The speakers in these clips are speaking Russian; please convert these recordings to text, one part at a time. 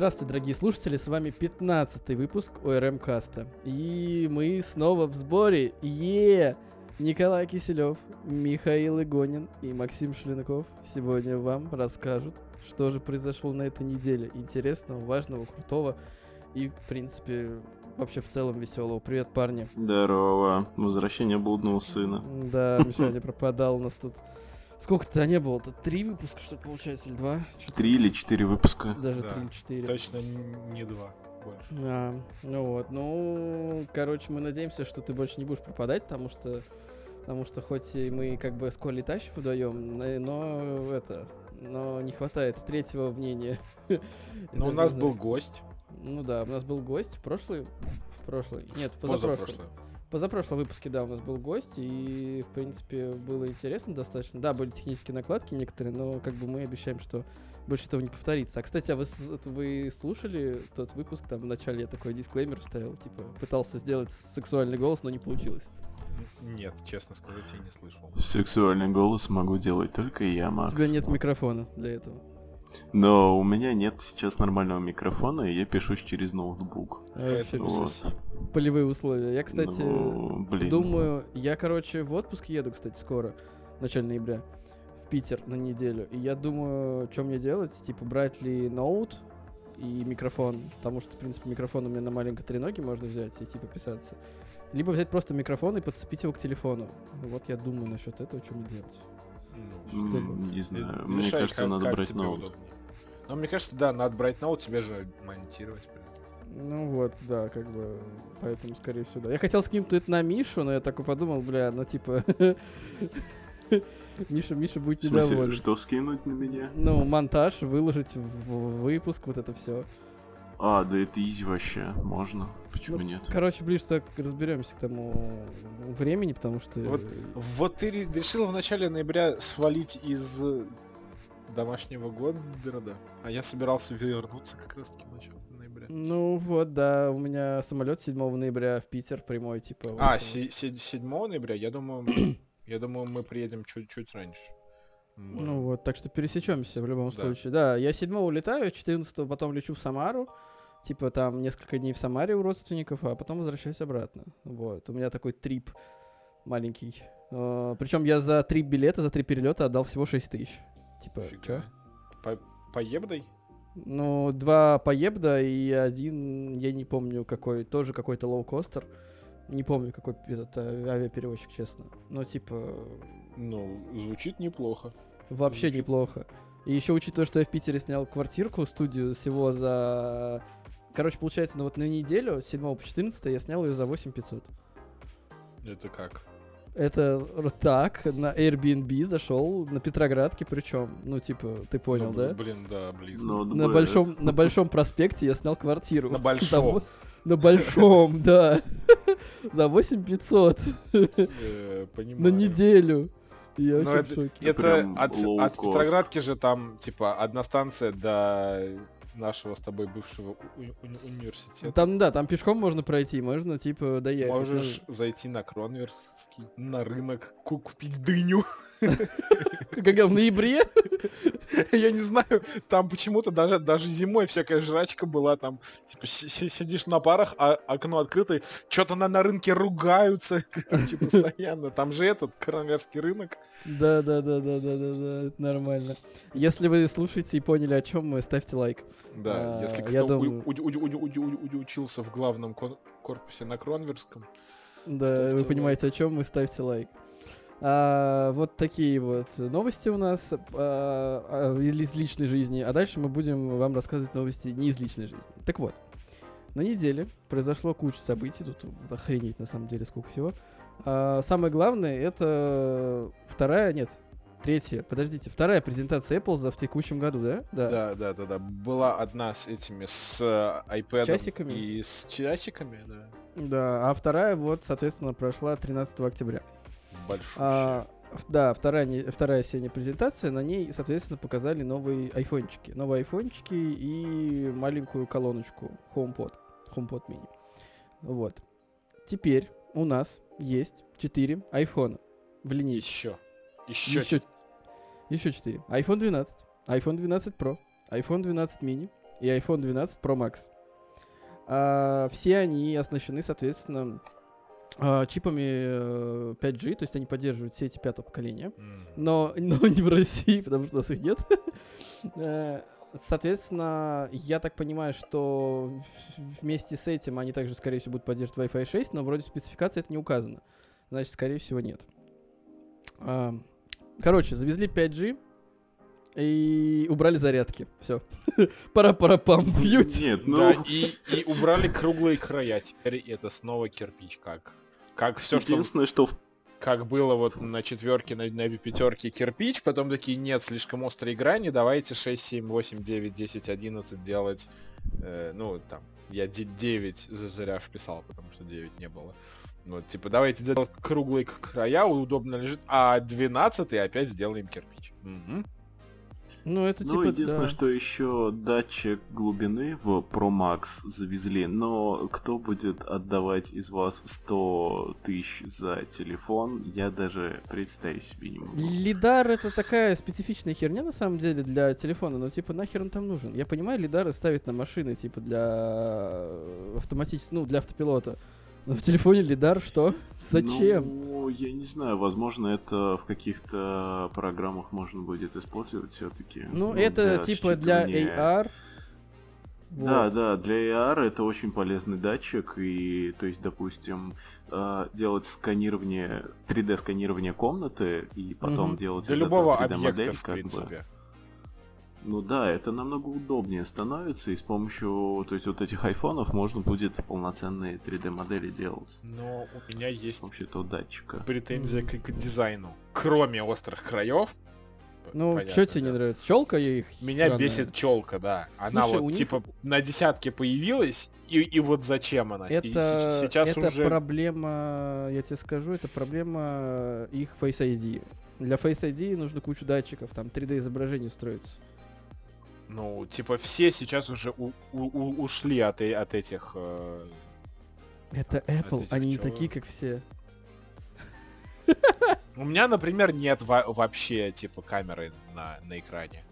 Здравствуйте, дорогие слушатели, с вами 15 выпуск ОРМ Каста. И мы снова в сборе. Е! Николай Киселев, Михаил Игонин и Максим Шлинков сегодня вам расскажут, что же произошло на этой неделе интересного, важного, крутого и, в принципе, вообще в целом веселого. Привет, парни. Здорово. Возвращение блудного сына. Да, Мишаня пропадал у нас тут. Сколько-то не было? то Три выпуска, что получается, или два? Три или четыре выпуска. Даже Да. три или четыре. Точно не два больше. А, ну вот, ну, короче, мы надеемся, что ты больше не будешь пропадать, потому что, потому что хоть и мы как бы с Колей тащим вдвоем, но, это, но не хватает третьего мнения. Но у нас был гость. Ну да, у нас был гость в прошлый, в прошлый, нет, в позапрошлый. В позапрошлом выпуске, да, у нас был гость, и, в принципе, было интересно достаточно. Да, были технические накладки некоторые, но как бы мы обещаем, что больше этого не повторится. А, кстати, а вы, вы слушали тот выпуск, там вначале я такой дисклеймер вставил, типа, пытался сделать сексуальный голос, но не получилось. Нет, честно сказать, я не слышал. Сексуальный голос могу делать только я, У Макс. тебя нет микрофона для этого. Но у меня нет сейчас нормального микрофона, и я пишусь через ноутбук. А вот. Полевые условия. Я, кстати, Ну, блин. Думаю, я, короче, в отпуск еду, кстати, скоро, в начале ноября, в Питер на неделю. И я думаю, что мне делать, типа, брать ли ноут и микрофон, потому что, в принципе, микрофон у меня на маленькой треноге можно взять и, типа, писаться. Либо взять просто микрофон и подцепить его к телефону. Вот я думаю насчет этого, что мне делать. Ну, что? Не знаю, мне решай, кажется, как- надо как брать ноут. удобнее. Но мне кажется, да, надо брать ноут, тебе же монтировать. блин. Ну вот, да, как бы, поэтому, скорее всего, да. Я хотел скинуть это на Мишу, но я такой подумал, бля, ну, типа, Миша, Миша будет В смысле, недоволен. что скинуть на меня? Ну, монтаж, выложить в выпуск, вот это все. А, да это изи вообще, можно. Почему Ну, нет? Короче, ближе так разберемся к тому времени, потому что... Вот. Вот ты ре- решил в начале ноября свалить из домашнего города, а я собирался вернуться как раз таки в начале ноября. Ну вот, да, у меня самолет 7 ноября в Питер прямой, типа. вот, А, се- 7 ноября, я думаю, я думаю, мы приедем чуть-чуть раньше. Может. Ну вот, так что пересечемся в любом Да. случае. Да, я 7 улетаю, 14 потом лечу в Самару. Типа там несколько дней в Самаре у родственников, а потом возвращаюсь обратно. Вот. У меня такой трип маленький. Причем я за три билета, за три перелета отдал всего 6 тысяч. Типа, Фига. чё? По- Поебдай? Ну, два поебда и один, я не помню какой, тоже какой-то лоукостер. Не помню, какой этот а, авиаперевозчик, честно. Но типа, Ну, звучит неплохо. вообще Звучит. неплохо. И еще учитывая, что я в Питере снял квартирку, студию всего за... Короче, получается, ну вот на неделю, с 7 по 14 я снял ее за 8500. Это как? Это так, на Airbnb зашел, на Петроградке причем. Ну, типа, ты понял, Ну, да? Блин, да, близко. Ну, На большом, на большом проспекте я снял квартиру. На Там большом. На большом, да. За 8500 Э, на неделю. Я вообще в шоке. Это от. Петроградки же там, типа, одна станция до нашего с тобой бывшего у- у- университета. Там, да, там пешком можно пройти, можно, типа, доехать. Можешь зайти на Кронверский, на рынок, ку- купить дыню. Ну, Как в ноябре? Я не знаю, там почему-то даже, даже зимой всякая жрачка была, там, типа, си- си- сидишь на парах, а окно открыто, что-то на, на рынке ругаются, короче, постоянно. Там же этот, Кронверский рынок. Да, да, да, да, да, да, да, это нормально. Если вы слушаете и поняли, о чем мы, ставьте лайк. Да, А, если я кто у- думаю- учился в главном корпусе на Кронверском, Да, вы лайк. понимаете, о чем мы, ставьте лайк. А, вот такие вот новости у нас а, а, из личной жизни. А дальше мы будем вам рассказывать новости не из личной жизни. Так вот, на неделе произошло куча событий. Тут охренеть на самом деле сколько всего. А, самое главное это вторая, нет, третья, подождите, вторая презентация Apple за в текущем году, да? Да, да, да, да. Была одна с этими, с э, iPad Часиками? и с часиками, да. Да, а вторая вот, соответственно, прошла 13 октября. Большущая. А, да, вторая, вторая осенняя презентация, на ней, соответственно, показали новые айфончики. Новые айфончики и маленькую колоночку HomePod. HomePod mini. Вот. Теперь у нас есть 4 айфона в линейке. Еще. Еще. Еще, еще 4. iPhone 12, iPhone 12 Pro, iPhone 12 mini и iPhone 12 Pro Max. А, все они оснащены, соответственно, чипами э, 5G, то есть они поддерживают сети пятого поколения, но, но не в России, потому что у нас их нет. Э, Соответственно, я так понимаю, что вместе с этим они также, скорее всего, будут поддерживать Wi-Fi 6, но вроде спецификации это не указано. Значит, скорее всего, нет. А, Короче, завезли 5G и убрали зарядки. Все. Пора-пора-пам, фьють. Нет, ну, Да, и, и убрали круглые края. Теперь это снова кирпич. Как, как все, что единственное, что в как было вот на четверке, на, на пятерке кирпич, потом такие, нет, слишком острые грани, давайте 6, 7, 8, 9, 10, 11 делать, э, ну, там, я 9 зря вписал, потому что 9 не было. Вот, типа, давайте делать круглые края, удобно лежит, а 12 опять сделаем кирпич. Мгм. Ну, это Ну, типа, единственное, да. что еще датчик глубины в Pro Max завезли, но кто будет отдавать из вас 100 тысяч за телефон, я даже представить себе не могу. Лидар это такая специфичная херня на самом деле для телефона, но типа нахер он там нужен? Я понимаю, лидары ставят на машины типа для автоматически, ну для автопилота. Но в телефоне лидар что? Зачем? Ну, я не знаю, возможно, это в каких-то программах можно будет использовать все-таки. Ну, это типа для AR. Да, Вот. да, для AR это очень полезный датчик, и, то есть, допустим, э, делать сканирование, 3D-сканирование комнаты, и потом Мгм. делать Для из любого этого 3D-модель, объекта, в как бы. Ну да, это намного удобнее становится, и с помощью, то есть, вот этих айфонов можно будет полноценные 3D-модели делать Но у меня с есть помощью этого датчика. претензия к, к дизайну. Кроме острых краев. Ну, что тебе не дело. нравится? Челка их Меня сраная? бесит челка, да. Она Слушай, вот них- типа на десятке появилась, и, и вот зачем она? И Это, се- сейчас это уже. проблема, я тебе скажу, это проблема их Face ID. Для Face ID нужно кучу датчиков, там 3D изображение строится. Ну, типа, все сейчас уже у- у- у- ушли от, э- от этих. э, Это Apple, этих они не чё? такие, как все. У меня, например, нет во- вообще, типа, камеры на, на экране.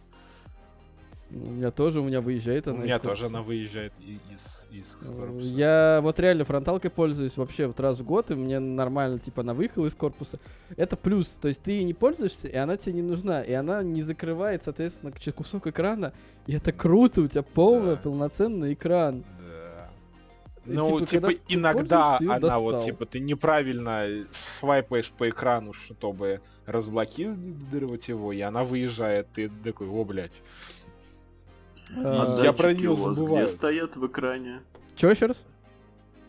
У меня тоже, у меня выезжает У она. из меня тоже она выезжает из, из Э, корпуса. Я вот реально фронталкой пользуюсь вообще вот раз в год, и мне нормально, типа, она выехала из корпуса. Это плюс, то есть ты не пользуешься, и она тебе не нужна, и она не закрывает, соответственно, кусок экрана, и это круто, у тебя полный, Да. полноценный экран. Да. И, Ну, типа, типа, иногда она вот, достал. типа, ты неправильно свайпаешь по экрану, чтобы разблокировать его, и она выезжает, ты такой, о, блядь. А, я про датчики неё у вас забываю. где стоят в экране? Чё еще раз?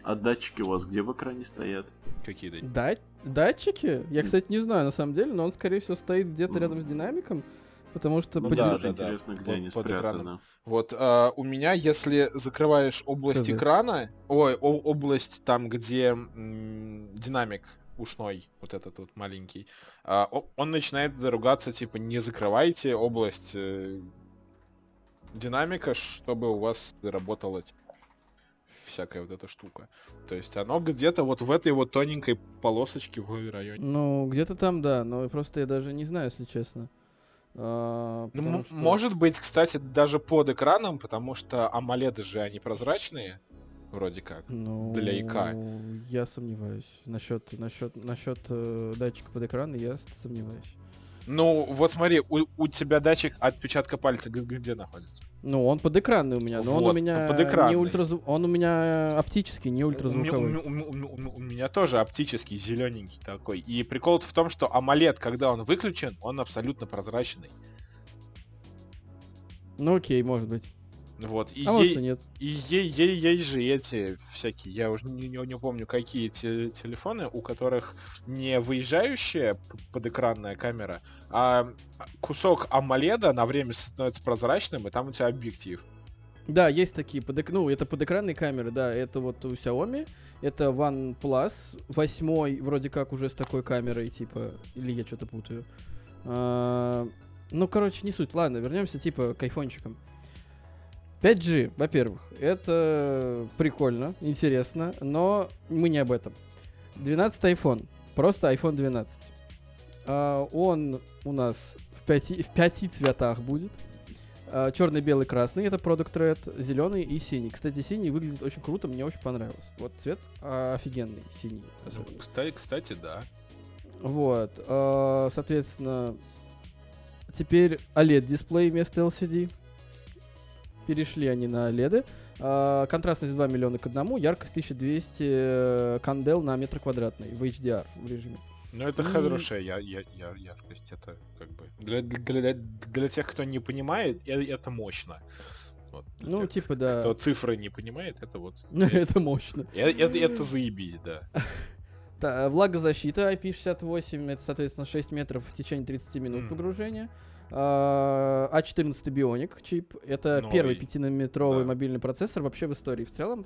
А датчики у вас где в экране стоят? Какие то Дат- датчики? Я, кстати, не знаю на самом деле, но он, скорее всего, стоит где-то М. рядом с динамиком, потому что Ну по да, да, да, интересно, где под- они под экраном. спрятаны. Вот а, у меня, если закрываешь область Хз. экрана, ой, о- область там, где м, динамик ушной, вот этот вот маленький, а, о- он начинает ругаться, типа, не закрывайте область э, динамика, чтобы у вас работала типа, всякая вот эта штука. То есть оно где-то вот в этой вот тоненькой полосочке в районе. Ну, где-то там, да, но просто я даже не знаю, если честно. А, Ну, что- Может быть, кстати, даже под экраном, потому что AMOLED же они прозрачные, вроде как. Ну, для ИК. Я сомневаюсь. Насчет, насчет, насчет э, датчика под экран я сомневаюсь. Ну, вот смотри, у, у тебя датчик отпечатка пальца где находится? Ну, он под экран у меня, но он у Вот, меня подэкранный. не ультразвук, он у меня оптический, не У, у ультразвуковой. у у меня- у меня тоже оптический, зелененький такой. И прикол в том, что AMOLED, когда он выключен, он абсолютно прозрачный. Ну окей, может быть. Вот. И А ей- и нет. И е- е- есть же эти всякие, я уже не, не- не помню, какие те- телефоны, у которых не выезжающая подэкранная камера, а кусок AMOLED на время становится прозрачным, и там у тебя объектив. Да, есть такие, подэк... ну, это подэкранные камеры, да, это вот у Xiaomi, это OnePlus, восьмой, вроде как уже с такой камерой, типа, или я что-то путаю. А, Ну, короче, не суть, ладно, вернемся, типа, к айфончикам. 5G, во-первых, это прикольно, интересно, но мы не об этом. 12 iPhone, просто iPhone 12. А, он у нас в пяти, в пяти цветах будет. черный, белый, красный это Product Red, зеленый и синий. Кстати, синий выглядит очень круто, мне очень понравилось. Вот цвет а, офигенный, синий. Ну, особенно. кстати, кстати, да. Вот, а, соответственно, теперь OLED-дисплей вместо LCD. Перешли они на OLED. А, контрастность 2 миллиона к одному, яркость 1200 э, кандел на метр квадратный в HDR в режиме. Ну, это И- хорошая я, я, я, яркость. Это как бы... Для, для, для тех, кто не понимает, э- это мощно. Вот, Ну, тех, типа, да. Кто цифры не понимает, это вот... Это мощно. э- Это, это заебись, да. Та- влагозащита IP68, это, соответственно, 6 метров в течение 30 минут погружения. А А14 Bionic чип. Это Новый. первый 5-нанометровый Да. мобильный процессор вообще в истории в целом.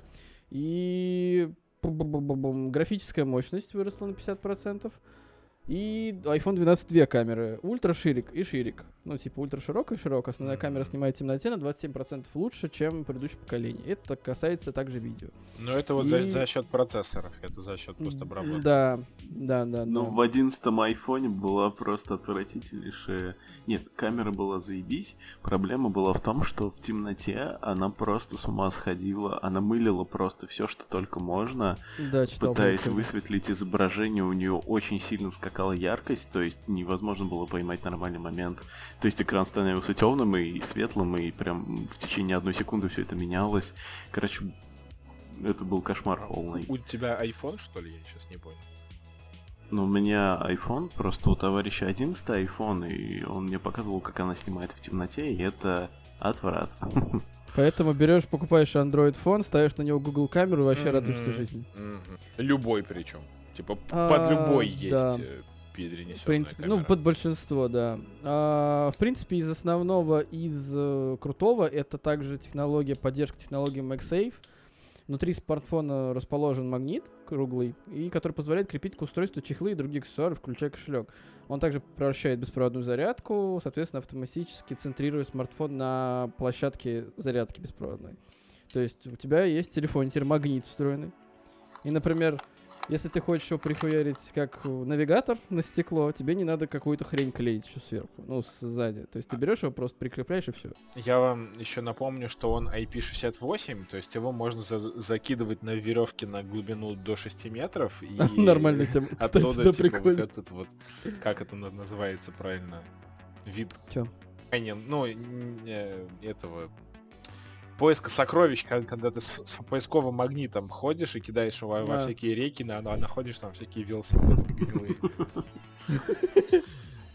И графическая мощность выросла на 50%. И iPhone 12 две камеры. Ультра ширик и ширик. Ну, типа ультра широкая и широкая. Основная Мгм. камера снимает в темноте на 27% лучше, чем предыдущее поколение. Это касается также видео. Но это вот за, И- за счет процессоров, это за счет просто обработки. Да, да, да. Ну, да. в одиннадцатом айфоне была просто отвратительнейшая... Нет, камера была заебись. Проблема была в том, что в темноте она просто с ума сходила. Она мылила просто все, что только можно. Да, читал. Пытаясь высветлить изображение, у нее очень сильно скакала яркость, то есть невозможно было поймать нормальный момент. То есть экран становился темным и светлым, и прям в течение одной секунды все это менялось. Короче, это был кошмар полный. У тебя iPhone, что ли? Я сейчас не понял. Но у меня iPhone, просто у товарища 11 iPhone, и он мне показывал, как она снимает в темноте, и это отврат. Поэтому берешь, покупаешь Android фон, ставишь на него Google камеру и вообще радуешься Мгм. жизни. Мгм. Любой причем. Типа А, под любой есть да. Перенесенная В принципе, камера. ну, под большинство, да. А, в принципе, из основного, из э, крутого, это также технология, поддержка технологии MagSafe. Внутри смартфона расположен магнит круглый, и который позволяет крепить к устройству чехлы и другие аксессуары, включая кошелек. Он также превращает беспроводную зарядку, соответственно, автоматически центрируя смартфон на площадке зарядки беспроводной. То есть у тебя есть в телефоне теперь магнит встроенный. И, например, если ты хочешь его прихуярить как э, навигатор на стекло, тебе не надо какую-то хрень клеить еще сверху, ну, сзади. То есть ты берешь его, просто прикрепляешь и все. Я вам еще напомню, что он IP68, то есть его можно за- закидывать на веревке на глубину до 6 метров. И Нормальная тема. Кстати, Оттуда, да, типа, вот этот вот, как это на- называется правильно, вид... Не, ну, э, этого... Поиска сокровищ, когда ты с, с поисковым магнитом ходишь и кидаешь его во, во Да. всякие реки, на, на- находишь там всякие велосипеды гнилые.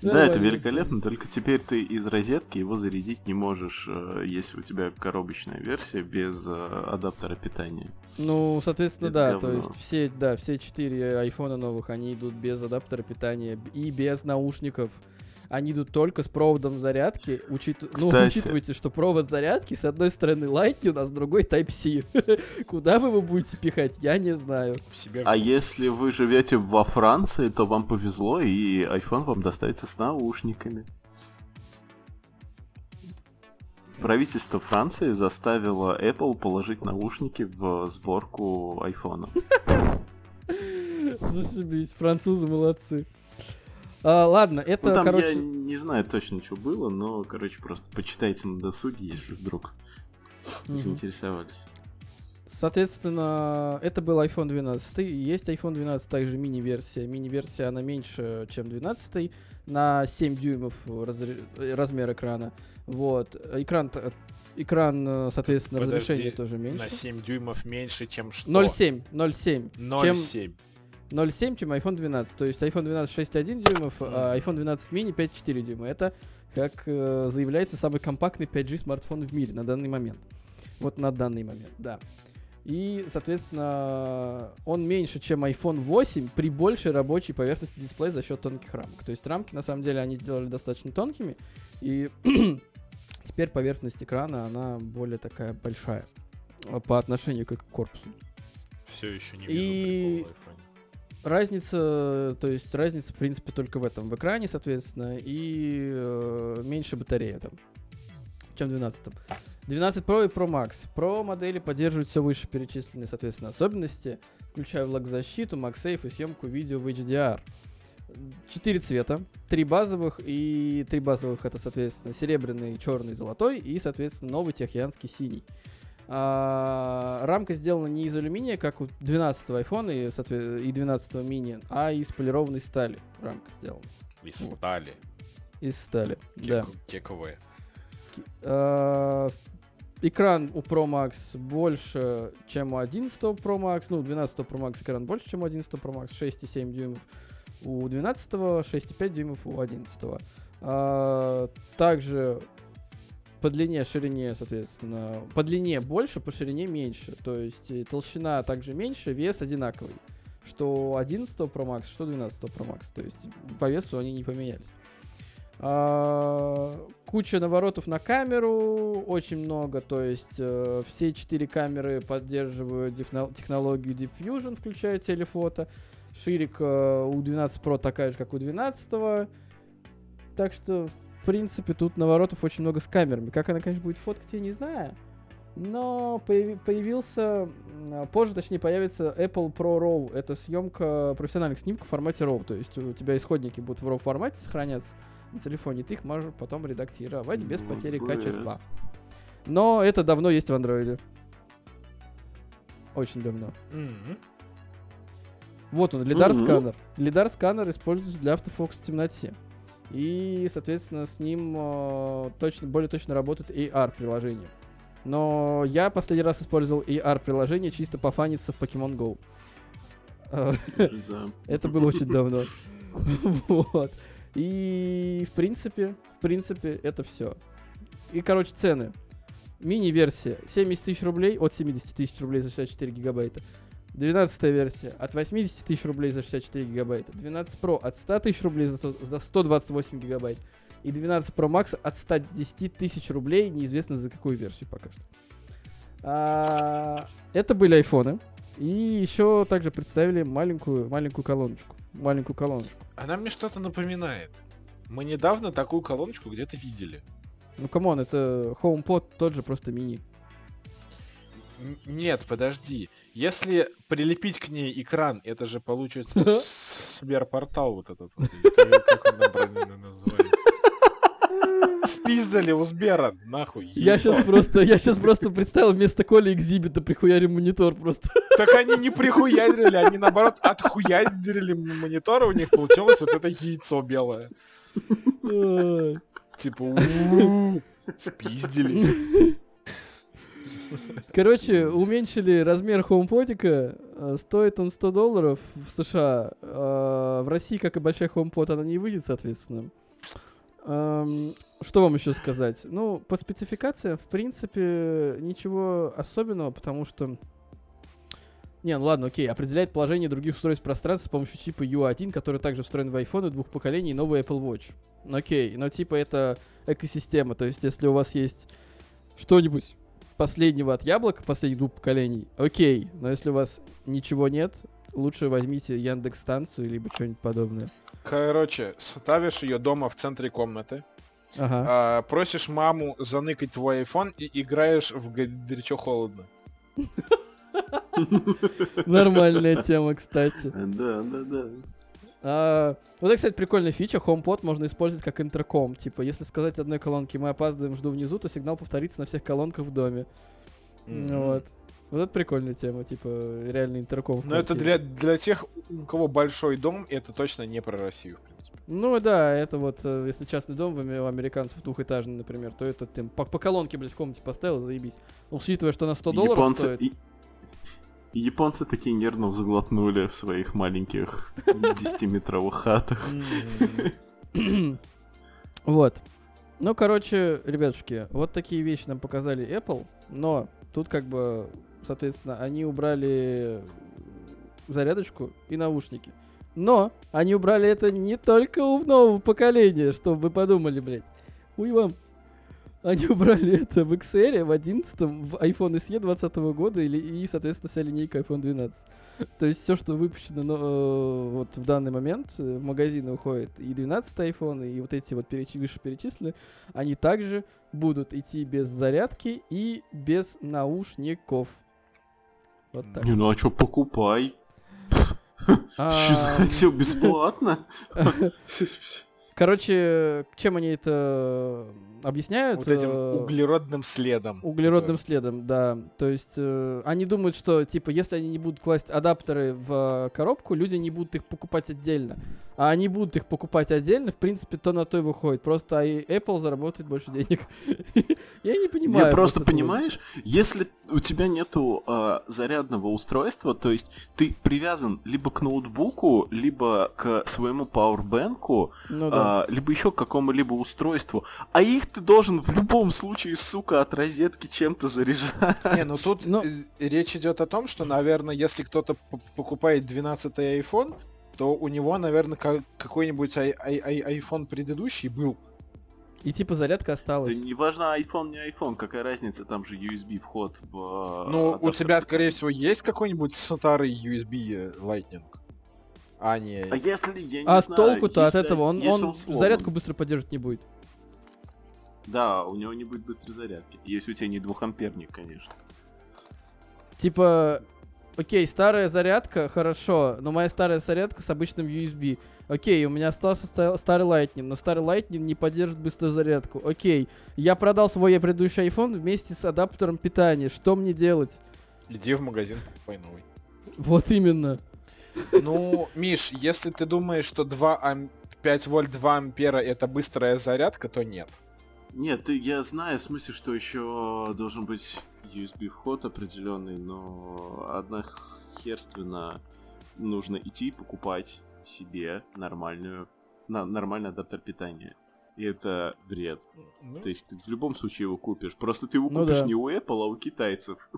Да, это великолепно, только теперь ты из розетки его зарядить не можешь, э, если у тебя коробочная версия без э, адаптера питания. Ну, соответственно, да, то есть все, да, все четыре айфона новых, они идут без адаптера питания и без наушников. Они идут только с проводом зарядки. Учит... Ну, учитывайте, что провод зарядки с одной стороны Lightning, а с другой Type-C. Куда вы его будете пихать, я не знаю. А если вы живете во Франции, то вам повезло, и iPhone вам достанется с наушниками. Правительство Франции заставило Apple положить наушники в сборку айфона. Зашибись, французы молодцы. А, ладно, это, Ну там короче... я не знаю точно, что было, но, короче, просто почитайте на досуге, если вдруг Мгм. заинтересовались. Соответственно, это был iPhone 12. Есть iPhone 12 также мини-версия. Мини-версия, она меньше, чем 12 на 7 дюймов э, размер экрана. Вот. Экран, экран э, соответственно, Подожди, разрешение тоже меньше. На 7 дюймов меньше, чем что? 0,7, 0,7. 0,7. 0,7, чем iPhone 12. То есть iPhone 12 6,1 дюймов, а iPhone 12 mini 5,4 дюйма. Это, как э, заявляется, самый компактный 5G смартфон в мире на данный момент. Вот на данный момент, да. И, соответственно, он меньше, чем iPhone 8 при большей рабочей поверхности дисплея за счет тонких рамок. То есть рамки, на самом деле, они сделали достаточно тонкими, и теперь поверхность экрана, она более такая большая э, по отношению к корпусу. Все еще не И- вижу прикола в iPhone. Разница, то есть разница, в принципе, только в этом. В экране, соответственно, и э, меньше батарея там, чем в 12 12 Pro и Pro Max. Pro модели поддерживают все выше перечисленные, соответственно, особенности, включая влагозащиту, MagSafe и съемку видео в HDR. Четыре цвета, три базовых, и три базовых это, соответственно, серебряный, черный, золотой, и, соответственно, новый техианский синий. А, рамка сделана не из алюминия, как у 12 iPhone и, и 12 мини, а из полированной стали рамка сделана. Из Вот. стали. Из стали, да. Кек- Кековые. А, с- Экран у Pro Max больше, чем у 11 Pro Max. Ну, у 12 Pro Max экран больше, чем у 11 Pro Max. 6,7 дюймов у 12, 6,5 дюймов у 11. А, также по длине, ширине, соответственно, по длине больше, по ширине меньше. То есть э, толщина также меньше, вес одинаковый. Что у 11 Pro Max, что у 12 Pro Max. То есть по весу они не поменялись. А, куча наворотов на камеру, очень много, то есть э, все четыре камеры поддерживают техно- технологию Deep Fusion, включая телефото. Ширик э, у 12 Pro такая же, как у 12. Так что, в принципе, тут наворотов очень много с камерами. Как она, конечно, будет фоткать, я не знаю. Но появи- появился, м, позже, точнее, появится Apple Pro RAW. Это съемка профессиональных снимков в формате RAW. То есть у тебя исходники будут в RAW формате сохраняться на телефоне, ты их можешь потом редактировать без Ну, потери бывает. качества. Но это давно есть в андроиде. Очень давно. Мгм. Вот он, лидар Мгм. сканер. Лидар сканер используется для автофокуса в темноте. И, соответственно, с ним э, точно, более точно работает AR приложение. Но я последний раз использовал AR приложение чисто пофаниться в Pokemon Go. Это было очень давно. Вот. И в принципе, в принципе, это все. И, короче, цены. Мини-версия 70 тысяч рублей, от 70 тысяч рублей за 64 гигабайта. 12 версия от 80 тысяч рублей за 64 гигабайта. 12 Pro от 100 тысяч рублей за, за 128 гигабайт. И 12 Pro Max от 110 тысяч рублей, неизвестно за какую версию пока что. А, это были айфоны. И еще также представили маленькую, маленькую колоночку. Маленькую колоночку. Она мне что-то напоминает. Мы недавно такую колоночку где-то видели. Ну, come on, это HomePod тот же, просто мини. Нет, подожди. Если прилепить к ней экран, это же получится Сберпортал вот этот. вот, или Как как он там правильно называется? Спиздали у Сбера, нахуй. Я сейчас просто, я сейчас просто представил вместо Коли экзибита прихуярим монитор просто. Так они не прихуярили, они наоборот отхуярили монитор, у них получилось вот это яйцо белое. Типа, «У-у-у, спиздили. Короче, уменьшили размер хоумподика. э, Стоит он 100 долларов в США. э, В России, как и большой хоумпод, она не выйдет, соответственно. Эм, Что вам еще сказать? Ну, по спецификациям, в принципе, ничего особенного, потому что... Не, ну ладно, окей, определяет положение других устройств пространства с помощью чипа U1, который также встроен в iPhone двух поколений и новый Apple Watch. Окей, но типа это экосистема, то есть если у вас есть что-нибудь последнего от яблока, последних двух поколений, окей. Но если у вас ничего нет, лучше возьмите Яндекс станцию либо что-нибудь подобное. Короче, ставишь ее дома в центре комнаты, Ага. а, просишь маму заныкать твой iPhone и играешь в горячо-холодно. Нормальная тема, кстати. Да, да, да. А, вот это, кстати, прикольная фича. HomePod можно использовать как интерком. Типа, если сказать одной колонке «мы опаздываем, жду внизу», то сигнал повторится на всех колонках в доме. Вот. Вот это прикольная тема, типа, реальный интерком. Но это для, для тех, у кого большой дом, это точно не про Россию, в принципе. Ну да, это вот, э, если частный дом у американцев двухэтажный, например, то это ты по, по колонке, блядь, в комнате поставил, заебись. Учитывая, что на 100 долларов Японцы, стоит. Японцы такие нервно заглотнули в своих маленьких 10-метровых хатах. Вот. Ну, короче, ребятушки, вот такие вещи нам показали Apple, но тут как бы, соответственно, они убрали зарядочку и наушники. Но они убрали это не только у нового поколения, чтобы вы подумали, блядь. Хуй вам. Они убрали это в XR, в 11 в iPhone SE 20 года или, и, соответственно, вся линейка iPhone 12. То есть все, что выпущено но, э, вот в данный момент, э, в магазины уходит и 12 iPhone, и вот эти вот переч- вышеперечисленные, они также будут идти без зарядки и без наушников. Вот так. Не, ну а чё, покупай. А, Что захотел бесплатно? Короче, чем они это объясняют? Вот этим Э, углеродным следом. Углеродным следом, да. То есть э, они думают, что типа если они не будут класть адаптеры в э, коробку, люди не будут их покупать отдельно. А они будут их покупать отдельно, в принципе, то на то и выходит. Просто и Apple заработает больше денег. Я не понимаю. Я просто понимаешь, если у тебя нету а, зарядного устройства, то есть ты привязан либо к ноутбуку, либо к своему пауэрбэнку, Ну а, либо еще к какому-либо устройству, а их ты должен в любом случае, сука, от розетки чем-то заряжать. Не, ну тут Ну- э, речь идет о том, что, наверное, если кто-то п- покупает 12 iPhone, то у него, наверное, ка- какой-нибудь ай- ай- ай- iPhone предыдущий был. И типа зарядка Да осталась. не важно iPhone, не iPhone, какая разница, там же USB вход в... а, Ну, у адаптер. тебя, скорее всего, есть какой-нибудь старый USB э, Lightning? А, не... А если, я не А знаю, толку-то от этого? Он, он сломан. зарядку быстро поддерживать не будет. Да, у него не будет быстрой зарядки. Если у тебя не двухамперник, конечно. Типа, окей, старая зарядка, хорошо, но моя старая зарядка с обычным USB. Окей, у меня остался ста- старый Lightning, но старый Lightning не поддержит быструю зарядку. Окей, я продал свой предыдущий iPhone вместе с адаптером питания. Что мне делать? Иди в магазин, покупай новый. Вот именно. Ну, Миш, если ты думаешь, что 2 ам... 5 вольт 2 ампера это быстрая зарядка, то нет. Нет, я знаю, в смысле, что еще должен быть USB вход определенный, но одна херственно нужно идти покупать себе нормальную, на, нормальный адаптер питания. И это бред. Ну, То есть ты в любом случае его купишь. Просто ты его Ну купишь да. не у Apple, а у китайцев.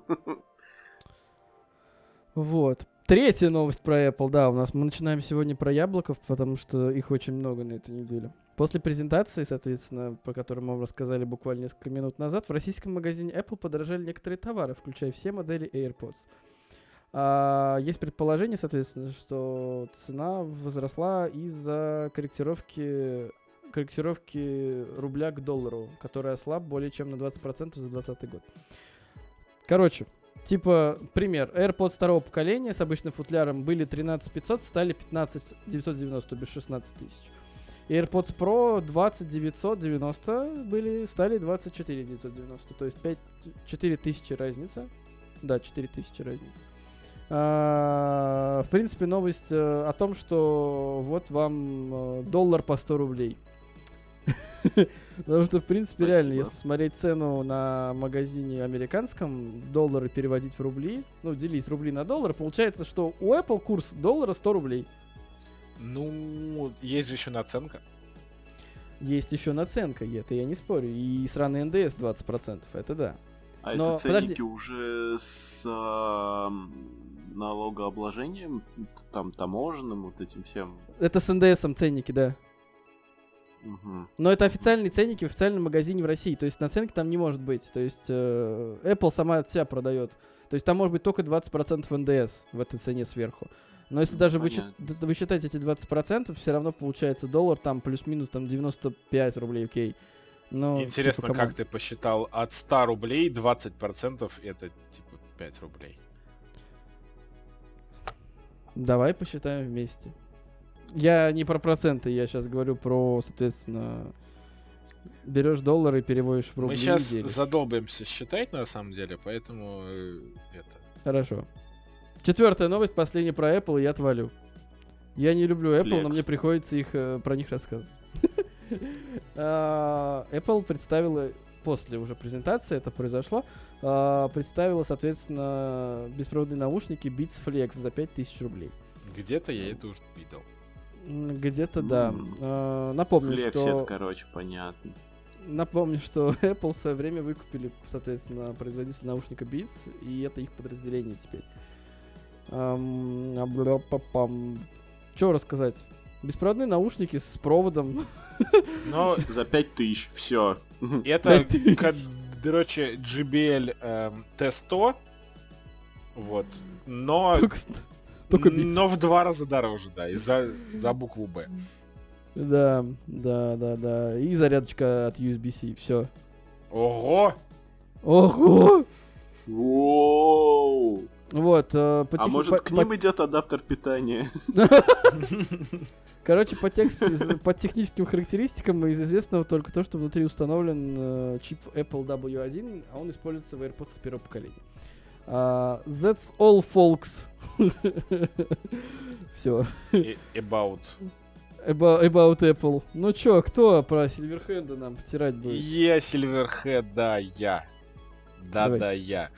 Вот. Третья новость про Apple, да, у нас мы начинаем сегодня про яблоков, потому что их очень много на этой неделе. После презентации, соответственно, про которую мы вам рассказали буквально несколько минут назад, в российском магазине Apple подорожали некоторые товары, включая все модели AirPods. А, есть предположение, соответственно, что цена возросла из-за корректировки корректировки рубля к доллару, который ослаб более чем на 20% за 2020 год. Короче, Типа, пример, AirPods второго поколения с обычным футляром были 13 500, стали 15 990, то бишь 16 тысяч. AirPods Pro 20 990 были, стали 24 990, то есть 5, 4 тысячи разница. Да, 4 тысячи разница. А, в принципе, новость э, о том, что вот вам э, доллар по 100 рублей. Потому что, в принципе, реально, если смотреть цену на магазине американском, доллары переводить в рубли, ну, делить рубли на доллар, получается, что у Apple курс доллара 100 рублей. Ну, есть же еще наценка. Есть еще наценка, это я не спорю. И сраный НДС 20%, это да. А Но это подожди. ценники уже с ам, налогообложением, там таможенным, вот этим всем. Это с НДСом ценники, да. Мгм. Но это официальные ценники в официальном магазине в России. То есть наценки там не может быть. То есть э, Apple сама от себя продает. То есть там может быть только 20% НДС в этой цене сверху. Но если даже понятно. д- высчитать эти 20%, все равно получается доллар там плюс-минус там 95 рублей, окей. Но, Интересно, типа, как ты посчитал, от 100 рублей 20% это типа 5 рублей. Давай посчитаем вместе. Я не про проценты, я сейчас говорю про, соответственно, берешь доллары и переводишь в рубли. Мы сейчас задолбаемся считать на самом деле, поэтому э, это. Хорошо. Четвертая новость, последняя про Apple, и я отвалю. Я не люблю Apple, но Флекс. мне приходится их э, про них рассказывать. А, Apple представила после уже презентации, это произошло, а, представила, соответственно, беспроводные наушники Beats Flex за 5000 рублей. Где-то я это уже видел. Где-то да. А, Напомню, Флексит, что короче, понятно. Напомню, что Apple в свое время выкупили, соответственно, производитель наушника Beats, и это их подразделение теперь. Что рассказать? Беспроводные наушники с проводом. Но За 5000, все. это, 5000. ка- короче, JBL эм, T100. Вот. Но, Только, но в два раза дороже, да, из-за за букву Б. Да, да, да, да. И зарядочка от USB-C. Все. Ого! Ого! Воу! Вот, э, по А может по- к по- ним идет адаптер питания? Короче, по, текст- по техническим характеристикам из известного только то, что внутри установлен э, чип Apple W1, а он используется в AirPods первого поколения. А, that's all, folks. Все. About. About, about Apple. Ну чё, кто про Сильверхенда нам потирать будет? Я Сильверхед, да, я. Да, Давай. да, я.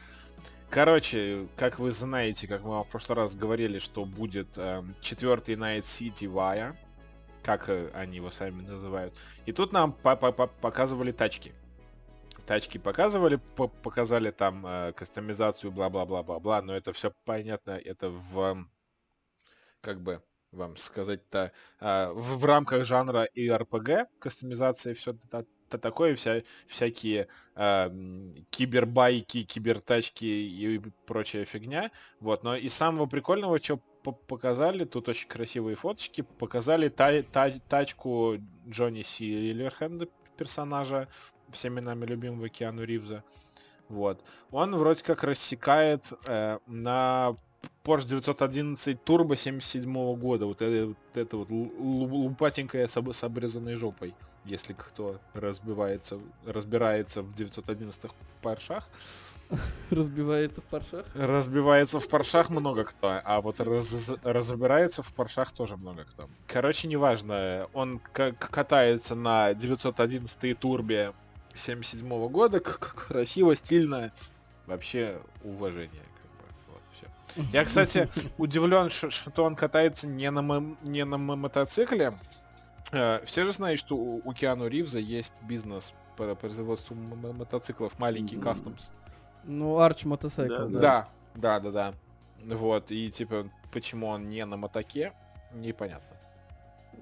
Короче, как вы знаете, как мы в прошлый раз говорили, что будет эм, четвертый Night City Вая, как э, они его сами называют. И тут нам по- по- по- показывали тачки. Тачки показывали, по- показали там э, кастомизацию, бла-бла-бла-бла-бла, но это все понятно, это в, эм, как бы вам сказать-то, а, в, в рамках жанра и RPG, кастомизация, все такое, вся, всякие м, кибербайки, кибертачки и прочая фигня. Вот, но из самого прикольного, что показали, тут очень красивые фоточки, показали та- та- тачку Джонни Сильверхенда, персонажа, всеми нами любимого Киану Ривза. Вот. Он вроде как рассекает э, на Porsche 911 Turbo 77 года. Вот это вот, это вот лу- лу- лупатенькая с, с обрезанной жопой. Если кто разбивается, разбирается в 911 паршах. Разбивается в паршах. Разбивается в паршах много кто, а вот раз- разбирается в паршах тоже много кто. Короче, неважно, он к- катается на 911 турбе 77 года, к- к- красиво, стильно, вообще уважение. как. Я, кстати, удивлен, что он катается не на, мо- не на мо- мотоцикле. Э, Все же знают, что у Киану Ривза есть бизнес по производству мотоциклов, маленький кастомс. Ну, Арч мотоцикл, Да, да. Да, да, да, да. Вот, и типа, почему он не на мотоке, непонятно.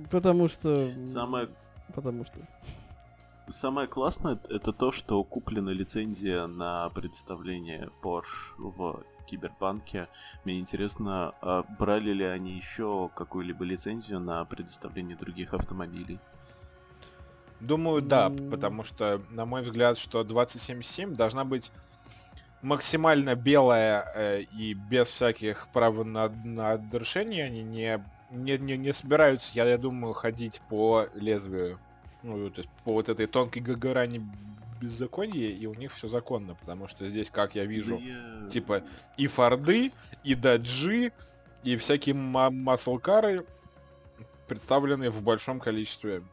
Потому что... Самое Потому что... Самое классное это то, что куплена лицензия на представление Porsche в Киберпанке. Мне интересно, а брали ли они еще какую-либо лицензию на предоставление других автомобилей? Думаю, да, М. потому что, на мой взгляд, что 27.7 должна быть максимально белая э, и без всяких прав на, на нарушения. Они не, не, не, не собираются, я, я думаю, ходить по лезвию. Ну, то есть по вот этой тонкой грани беззакония, и у них все законно, потому что здесь, как я вижу, Да я- типа и форды, и даджи, и всякие ма- маслкары представлены в большом количестве.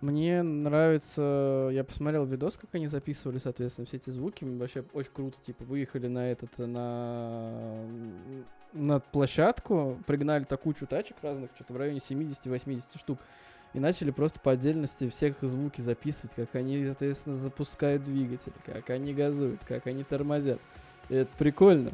Мне нравится, я посмотрел видос, как они записывали, соответственно, все эти звуки. Вообще очень круто, типа, выехали на этот, на, на площадку, пригнали такую кучу тачек разных, что-то в районе 70-80 штук, и начали просто по отдельности всех звуки записывать, как они, соответственно, запускают двигатель, как они газуют, как они тормозят. И это прикольно.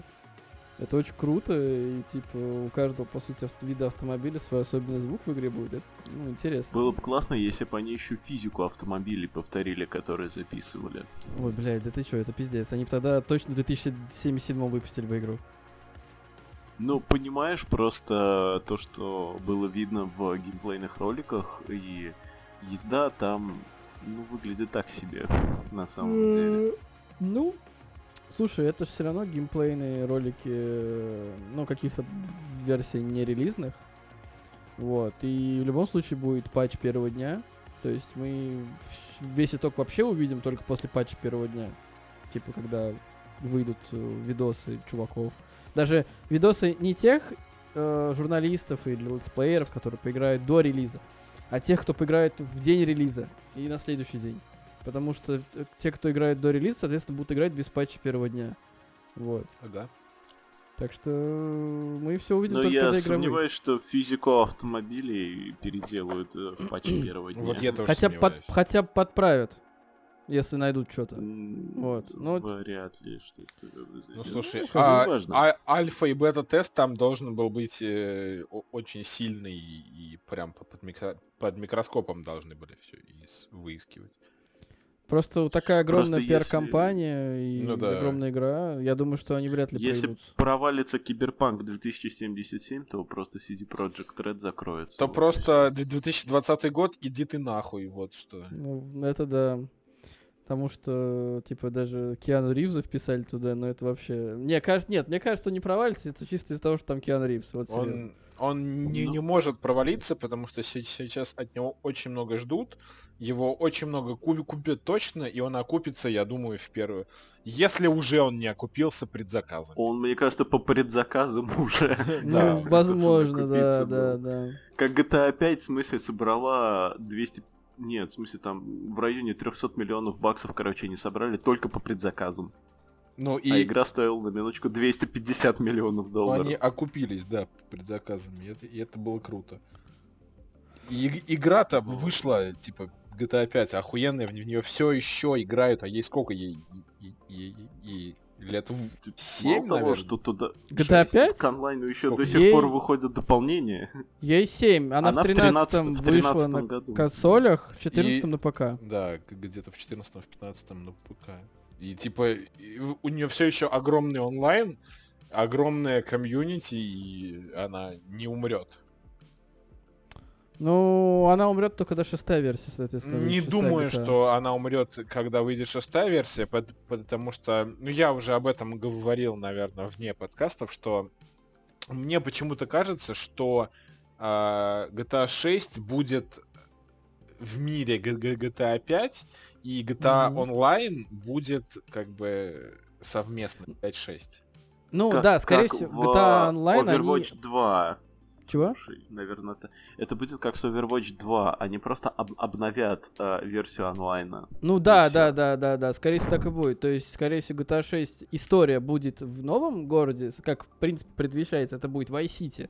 Это очень круто, и типа у каждого, по сути, авто- вида автомобиля свой особенный звук в игре будет. Это, ну, интересно. Было бы классно, если бы они еще физику автомобилей повторили, которые записывали. Ой, блядь, да ты чё, это пиздец. Они б тогда точно в 2077 выпустили бы игру. Ну, понимаешь, просто то, что было видно в геймплейных роликах, и езда там, ну, выглядит так себе, на самом деле. Ну, слушай, это же все равно геймплейные ролики, ну, каких-то версий не релизных. Вот. И в любом случае будет патч первого дня. То есть мы весь итог вообще увидим только после патча первого дня. Типа, когда выйдут э, видосы чуваков. Даже видосы не тех э, журналистов или летсплееров, которые поиграют до релиза, а тех, кто поиграет в день релиза и на следующий день. Потому что э, те, кто играет до релиза, соответственно, будут играть без патча первого дня. Вот. Да. Так что мы все увидим Но только я сомневаюсь, что физику автомобилей переделают э, в патче первого дня. Вот я тоже Хотя под, хотя бы подправят, если найдут что-то. Вот, ну, Вряд ли что-то Ну слушай, Ну, а, неважно. а- альфа и бета-тест там должен был быть э, очень сильный и, и прям по- под, микро- под микроскопом должны были все выискивать. Просто такая огромная Просто пиар-компания и Ну да. огромная игра. Я думаю, что они вряд ли Если пройдутся. провалится Киберпанк 2077, то просто CD Projekt Red закроется. То Вот просто д- 2020 год, иди ты нахуй, вот что. Ну, это да. Потому что, типа, даже Киану Ривза вписали туда, но это вообще... Мне кажется, нет, мне кажется, он не провалится, это чисто из-за того, что там Киану Ривз. Вот серьезно. Он, он не, Ну. не может провалиться, потому что се- сейчас от него очень много ждут. Его очень много ку- купят точно, и он окупится, я думаю, в первую. Если уже он не окупился предзаказом. Он, мне кажется, по предзаказам уже. Ну, возможно, да, да, да. Как GTA 5, в смысле, собрала 200... Нет, в смысле, там в районе 300 миллионов баксов, короче, они собрали только по предзаказам. Ну А и игра стоила на минуточку 250 миллионов ну, долларов. они окупились, да, предзаказами. И это, и это было круто. И иг- игра-то вышла, типа, GTA 5 охуенная, в нее все еще играют, а ей сколько? Ей, ей- ей- ей лет в 7, Мало того, наверное? что туда GTA 5? к онлайну еще Сколько? до сих Ей- пор выходят дополнения. Ей 7, она, Она в в 13 13 в вышла 13 на году. консолях, в 14 И- на ПК. Да, где-то в 14 в 15 на ПК. И типа и у нее все еще огромный онлайн, огромная комьюнити, и она не умрет. Ну, она умрет только до шестая версия, соответственно. Не думаю, GTA. что она умрет, когда выйдет шестая версия, пот- потому что, ну я уже об этом говорил, наверное, вне подкастов, что мне почему-то кажется, что а, GTA 6 будет в мире GTA 5, и GTA Мгм. Online будет как бы совместно 5-6. Ну, Как- да, скорее как всего, в GTA Online Overwatch они... 2. Чего? Слушай, наверное, это, это будет как с Overwatch 2. Они просто об- обновят э, версию онлайна. Ну да, да, да, да, да, скорее всего так и будет. То есть, скорее всего, GTA 6 история будет в новом городе, как, в принципе, предвещается, это будет Vice City.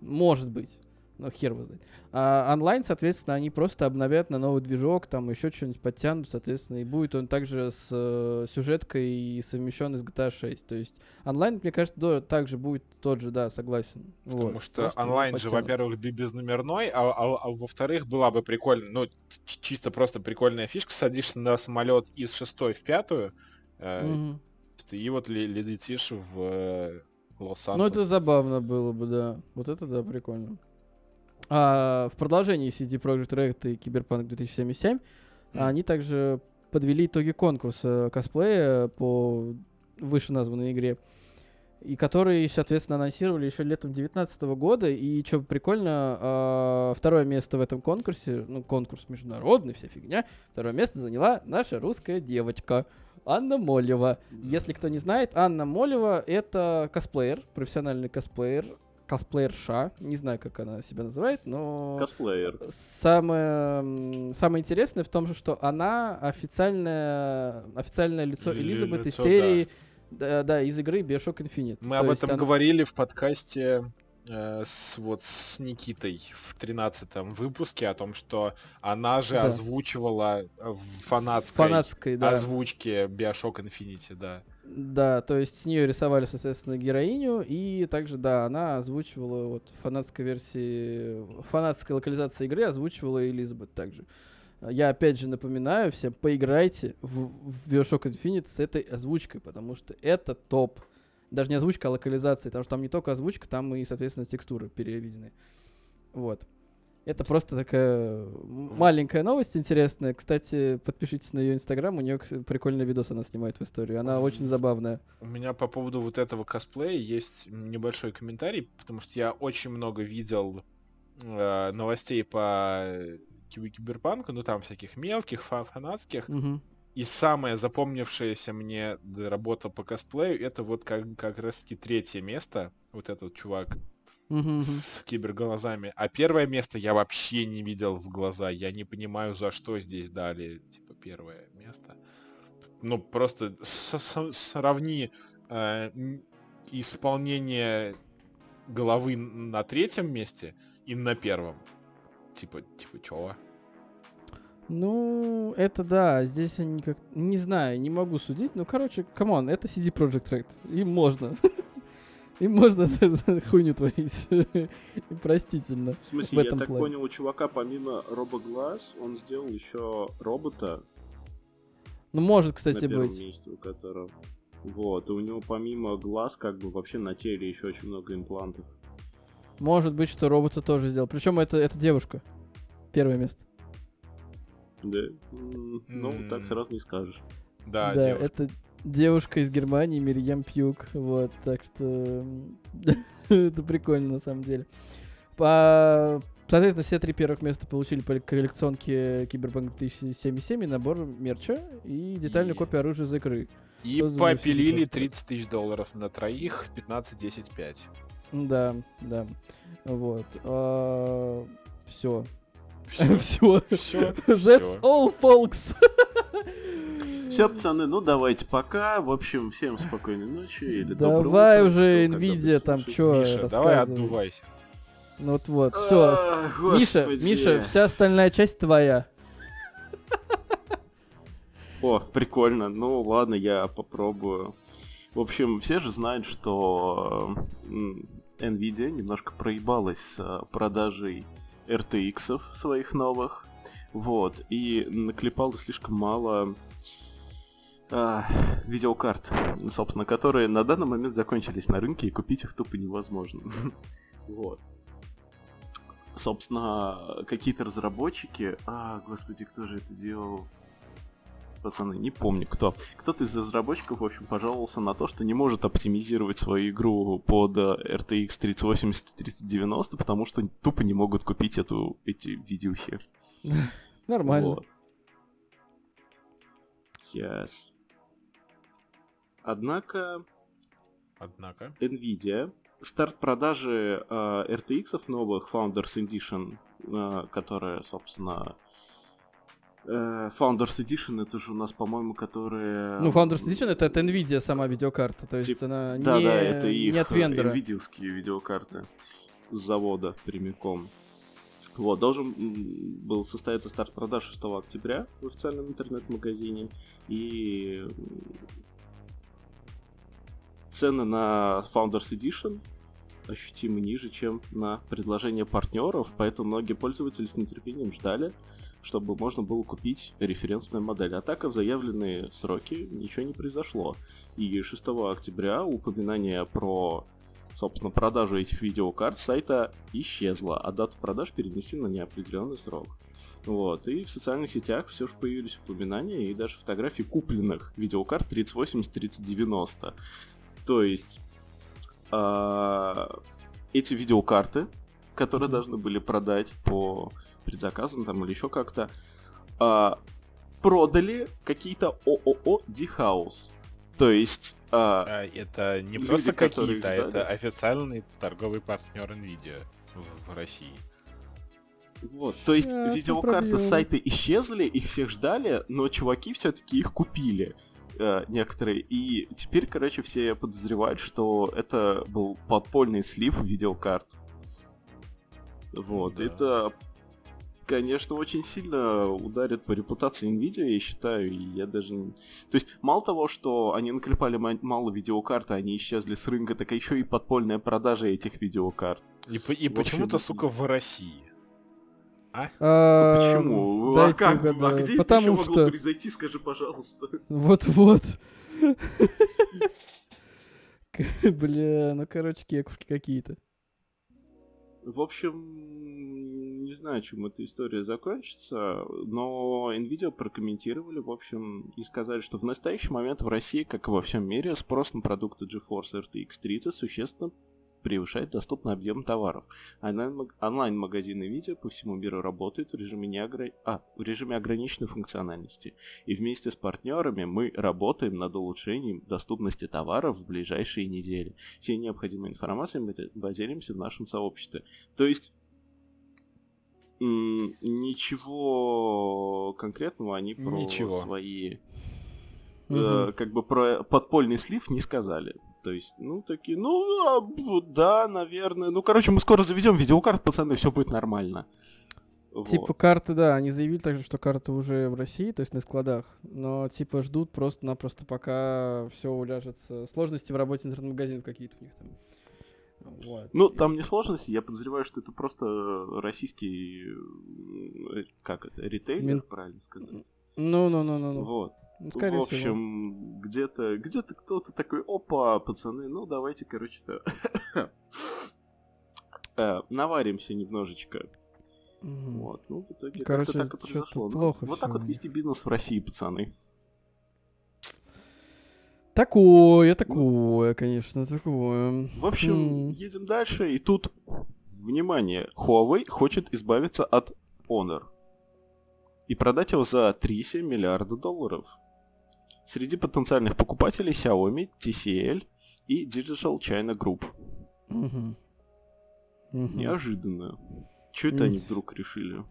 Может быть. Но хер его знает. А онлайн, соответственно, они просто обновят на новый движок, там еще что-нибудь подтянут, соответственно, и будет он также с э, сюжеткой и совмещенный с GTA 6. То есть онлайн, мне кажется, да, также будет тот же, да, согласен. Потому Вот, что онлайн же, во-первых, безнумерной, а, а- а во-вторых, была бы прикольно, ну, чисто просто прикольная фишка, садишься на самолет из шестой в пятую, э, Мгм. и вот ле- летишь в э, Лос-Сантос. Ну, это забавно было бы, да. Вот это да, прикольно. А, в продолжении CD Projekt Red и Киберпанк 2077 Мгм. они также подвели итоги конкурса косплея по вышеназванной игре. И который, соответственно, анонсировали еще летом 2019 года. И что прикольно, а, второе место в этом конкурсе, ну, конкурс международный, вся фигня, второе место заняла наша русская девочка Анна Молева. Если кто не знает, Анна Молева — это косплеер, профессиональный косплеер, косплеерша, не знаю, как она себя называет, но... Косплеер. Самое, самое интересное в том, же, что она официальное, официальное лицо Ли- Элизабет из серии, да. Да, из игры Bioshock Infinite. Мы То об этом она- говорили в подкасте э, с, вот, с Никитой в тринадцатом выпуске, о том, что она же Да. озвучивала в в фанатской фанатской, да. озвучке Bioshock Infinity, да. Да, то есть с нее рисовали, соответственно, героиню, и также, да, она озвучивала вот фанатской версии, фанатской локализации игры озвучивала Элизабет также. Я опять же напоминаю всем, поиграйте в, в Bioshock Infinite с этой озвучкой, потому что это топ. Даже не озвучка, а локализация, потому что там не только озвучка, там и, соответственно, текстуры переведены. Вот. Это просто такая маленькая новость интересная. Кстати, подпишитесь на ее инстаграм, у нее прикольный видос она снимает в историю. Она очень забавная. У меня по поводу вот этого косплея есть небольшой комментарий, потому что я очень много видел э, новостей по э, киб- киберпанку, ну там всяких мелких, фа- фанатских. Мгм. И самая запомнившаяся мне д- работа по косплею, это вот как, как раз таки третье место. Вот этот чувак С киберглазами. А первое место я вообще не видел в глаза. Я не понимаю, за что здесь дали, типа, первое место. Ну, просто сравни э, исполнение головы на третьем месте и на первом. Типа, типа, чего? Ну, это да, здесь они как... Не знаю, не могу судить. Ну, короче, come on, это CD Projekt Red. Им можно. Им можно хуйню творить. И Простительно. В смысле, в я так плане. понял, у чувака помимо робоглаз, он сделал еще робота Ну, может, на кстати, первом быть. месте, у которого. Вот, и у него помимо глаз, как бы вообще на теле еще очень много имплантов. Может быть, что робота тоже сделал. Причем это, это девушка. Первое место. Да. Ну, так сразу не скажешь. Да, Да, девушка. это девушка из Германии, Мирьям Пьюк. Вот, так что это прикольно на самом деле. По... Соответственно, все три первых места получили по коллекционке Киберпанк 2077 и набор мерча и детальную И- копию оружия из игры. И за попилили всё 30 тысяч долларов на троих, 15, 10, 5. Да, да. Вот. Все. Все. Всё, That's all, folks. Все, пацаны, ну давайте пока. В общем, всем спокойной ночи или доброго Давай утра, уже, кто Nvidia, там чё? Миша, давай отдувайся. Ну вот, вот. Все. Миша. Миша, вся остальная часть твоя. О, прикольно. Ну ладно, я попробую. В общем, все же знают, что Nvidia немножко проебалась с а, продажей RTX своих новых. Вот. И наклепала слишком мало а, видеокарт, собственно, которые на данный момент закончились на рынке, и купить их тупо невозможно. Вот. Собственно, какие-то разработчики... А, господи, кто же это делал? Пацаны, не помню кто. Кто-то из разработчиков, в общем, пожаловался на то, что не может оптимизировать свою игру под э, RTX 3080 и 3090, потому что тупо не могут купить эту, эти видюхи. Нормально. Вот. Yes. Однако Однако. Nvidia старт продажи э, RTX новых Founders Edition, э, которая, собственно, э, Founders Edition, это же у нас, по-моему, которые... Ну, Founders Edition это от Nvidia сама видеокарта, то есть Тип- она Да, не, да, это их не от вендора. NVIDIA-ские видеокарты с завода прямиком. Вот, должен был состояться старт продаж 6 октября в официальном интернет-магазине. И цены на Founders Edition ощутимо ниже, чем на предложение партнеров, поэтому многие пользователи с нетерпением ждали, чтобы можно было купить референсную модель. Однако в заявленные сроки ничего не произошло. И 6 октября упоминание про, собственно, продажу этих видеокарт сайта исчезло, а дату продаж перенесли на неопределенный срок. Вот, и в социальных сетях все же появились упоминания и даже фотографии купленных видеокарт 3080-3090. То есть а, эти видеокарты, которые должны были продать по предзаказам там или еще как-то, а, продали какие-то ООО Дихаус. То есть а, А, это не Люди, просто какие-то, ждали. это официальный торговый партнер Nvidia в, в России. Вот, то есть Ясно, видеокарты с сайта исчезли, их всех ждали, но чуваки все-таки их купили. Э, некоторые. И теперь, короче, все подозревают, что это был подпольный слив видеокарт. Вот, Да. это, конечно, очень сильно ударит по репутации Nvidia, я считаю, и я даже... То есть, мало того, что они наклепали ма- мало видеокарт, они исчезли с рынка, так еще и подпольная продажа этих видеокарт. И, и почему-то, сука, в России. А, Почему? А дайте как? А угадаю. где это Потому могло что... произойти, скажи, пожалуйста. Вот-вот. Бля, ну короче, кекушки какие-то. В общем, не знаю, чем эта история закончится, но Nvidia прокомментировали, в общем, и сказали, что в настоящий момент в России, как и во всем мире, спрос на продукты GeForce RTX 30 существенно превышает доступный объем товаров. Онлайн- Онлайн-магазин Nvidia по всему миру работает в режиме, неогра- а, в режиме ограниченной функциональности. И вместе с партнерами мы работаем над улучшением доступности товаров в ближайшие недели. Всей необходимой информацией мы де- поделимся в нашем сообществе. То есть ничего конкретного они про Ничего. свои э, Мгм. как бы про подпольный слив не сказали. То есть, ну, такие, ну, а, да, наверное. Ну, короче, мы скоро заведем видеокарт, пацаны, все будет нормально. Вот. Типа карты, да, они заявили также, что карты уже в России, то есть на складах, но типа ждут просто-напросто, пока все уляжется. Сложности в работе интернет-магазинов какие-то у них там. Вот. Ну, там не сложности, я подозреваю, что это просто российский, э, как это, ритейлер, Мин- правильно сказать. Ну-ну-ну-ну. Вот. Ну, скорее в общем, где-то, где-то кто-то такой, опа, пацаны, ну давайте, короче-то, э, наваримся немножечко. Вот, ну, в итоге Короче, как-то так и произошло. Ну, плохо вот так вот вести бизнес в России, пацаны. Такое, такое, конечно, такое. В общем, М. едем дальше, и тут, внимание, Huawei хочет избавиться от Honor и продать его за 3,7 миллиарда долларов. Среди потенциальных покупателей Xiaomi, TCL и Digital China Group. Мгм. Мгм. Неожиданно. Что это они вдруг решили?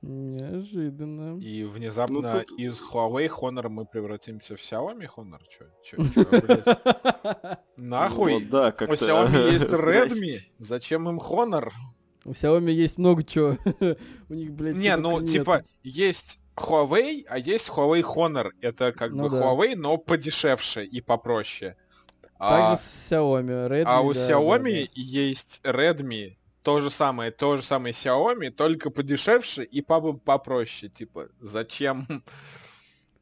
Неожиданно. И внезапно Ну, тут- из Huawei Honor мы превратимся в Xiaomi Honor? Чё, чё, чё? Нахуй? Вот, да, У как-то... Xiaomi есть Redmi. Зачем им Honor? У Xiaomi есть много чего. У них, блядь, Не, ну, типа, есть Huawei, а есть Huawei Honor. Это как Ну бы да. Huawei, но подешевше и попроще. А, с Xiaomi. Redmi, а у да, да, Xiaomi есть Redmi, то же самое, то же самое Xiaomi, только подешевше и по попроще. Типа, зачем?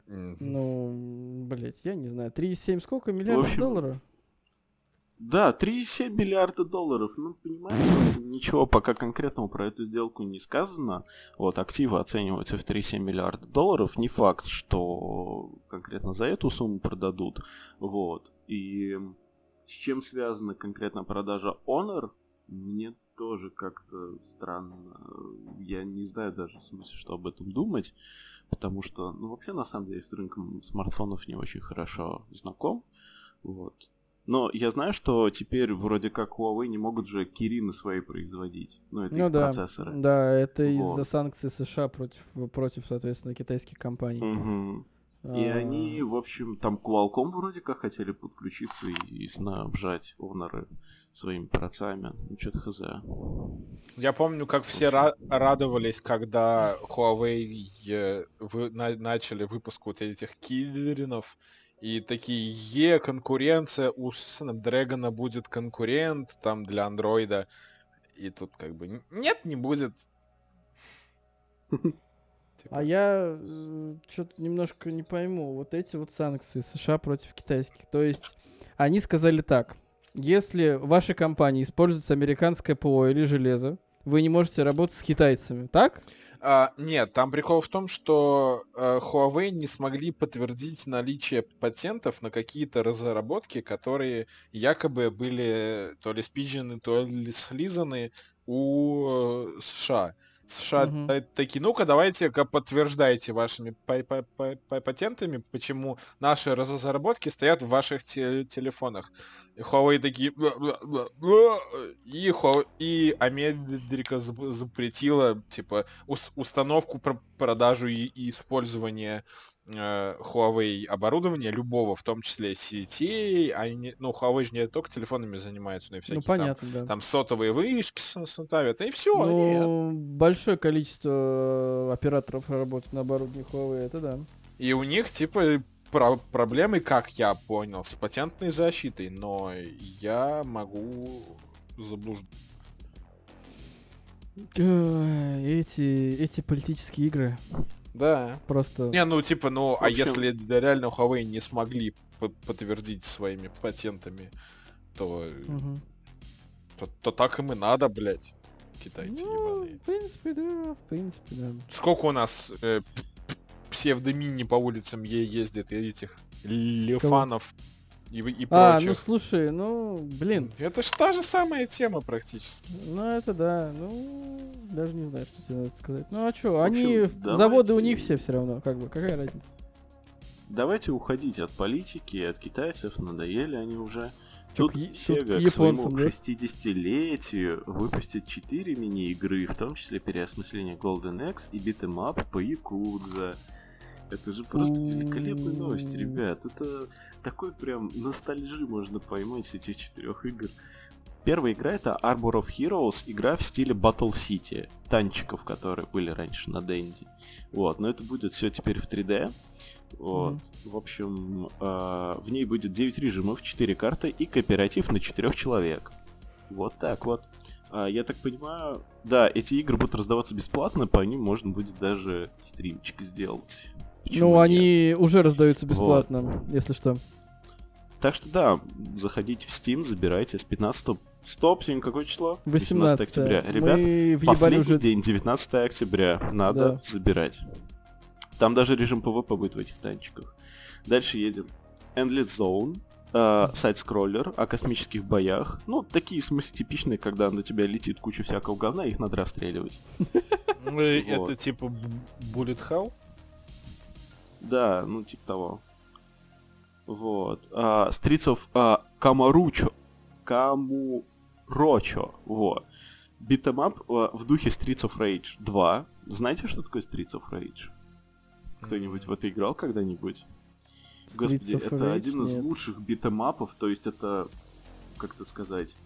Да. Ну, блядь, я не знаю. 3,7 сколько? Миллиардов общем, долларов? Да, 3,7 миллиарда долларов. Ну, понимаете, ничего пока конкретного про эту сделку не сказано. Вот, активы оцениваются в 3,7 миллиарда долларов. Не факт, что конкретно за эту сумму продадут. Вот. И с чем связана конкретно продажа Honor, мне тоже как-то странно. Я не знаю даже в смысле, что об этом думать. Потому что, ну, вообще, на самом деле, с рынком смартфонов не очень хорошо знаком. Вот. Но я знаю, что теперь вроде как Huawei не могут же Кирины свои производить. Ну, это Ну их да. процессоры. Да, это из-за Вот. санкций США против, против, соответственно, китайских компаний. Мгм. И А, они, в общем, там Qualcomm вроде как хотели подключиться и, и снабжать Honor своими процессами. Ну, что-то хз. Я помню, как все ра- радовались, когда Huawei э, вы- на- начали выпуск вот этих киллеринов, и такие, е, конкуренция, у Snapdragon будет конкурент там для андроида. И тут как бы нет, не будет. Типа, А я что-то немножко не пойму. Вот эти вот санкции США против китайских. То есть они сказали так. Если в вашей компании используется американское ПО или железо, вы не можете работать с китайцами, так? А, нет, там прикол в том, что э, Huawei не смогли подтвердить наличие патентов на какие-то разработки, которые якобы были то ли спиджены, то ли слизаны у э, США. США та- такие, ну-ка давайте-ка подтверждайте вашими па- па- па- па- патентами, почему наши разработки стоят в ваших те- телефонах. И Huawei такие... И, Huawei- и Америка зап- запретила, типа, ус- установку, пр- продажу и, и использование Huawei оборудования, любого, в том числе сетей. Они, ну, Huawei же не только телефонами занимаются, но и всякие ну, понятно, да. там, там сотовые вышки ставят, и все, нет. Ну, большое количество э, операторов работает на оборудовании Huawei, это да. И у них, типа, про- проблемы, как я понял, с патентной защитой, но я могу заблуждаться. Ой, Эти, эти политические игры Да. просто... Не, ну, типа, ну, а общем- если да, реально Huawei не смогли по- подтвердить своими патентами, то, Мгм. то, то так им и надо, блядь, китайцы Ну, ебаные. в принципе, да, в принципе, да. Сколько у нас э, псевдомини по улицам ездит, и этих лефанов и, и А, ну прочих. слушай, ну, блин, Это ж та же самая тема практически. ну это да, ну, даже не знаю, что тебе надо сказать. Ну а что, они, давайте- заводы у них все все равно, как бы, какая разница? Давайте уходить от политики, от китайцев, надоели они уже. Тут к Sega к к своему японцам, да? 60-летию выпустит 4 мини-игры, в том числе переосмысление Golden Axe и Beat'em Up по Якудза. Это же просто великолепная новость, ребят. Это такой прям ностальжи можно поймать с этих четырех игр. Первая игра это Arbor of Heroes, игра в стиле Battle City, танчиков, которые были раньше на Денди. Вот, но это будет все теперь в 3D. Вот. В общем, э, в ней будет 9 режимов, 4 карты и кооператив на 4 человек. Вот так вот. А, я так понимаю, да, эти игры будут раздаваться бесплатно, по ним можно будет даже стримчик сделать. Почему ну, нет? они уже раздаются бесплатно, если что. так что да, заходите в Steam, забирайте с 15 Стоп, сегодня какое число? 18 октября. Ребят, Мы последний уже... день, 19 октября. Надо Да. забирать. Там даже режим PvP будет в этих танчиках. Дальше едем. Endless Zone. э, сайд-скроллер о космических боях. Ну, такие, в смысле, типичные, когда на тебя летит куча всякого говна, их надо расстреливать. Ну, Вот. Это типа Bullet Hell? Да, ну, типа того. Вот. А, Streets of а, Kamurocho. Kamurocho. Вот. Beat 'em up в духе Streets of Rage 2. Знаете, что такое Streets of Rage? Кто-нибудь в это играл когда-нибудь? Господи, Streets of это Rage? один из Нет. лучших beat 'em up ов, то есть это, как это сказать,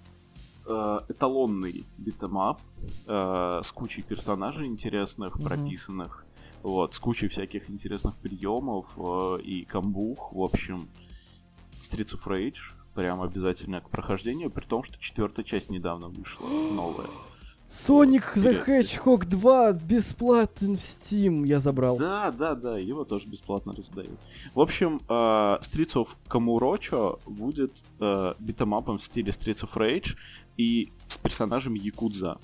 э, эталонный beat 'em up э, с кучей персонажей интересных, Мгм. прописанных, вот, с кучей всяких интересных приемов э, и комбух, в общем, Streets of Rage прям обязательно к прохождению, при том, что четвертая часть недавно вышла, новая. Sonic the Вперед. Hedgehog 2 бесплатен в Steam. Я забрал. Да, да, да, его тоже бесплатно раздают. В общем, э, Streets of Камурочо будет э, битэмапом в стиле Streets of Rage и с персонажами Якудза,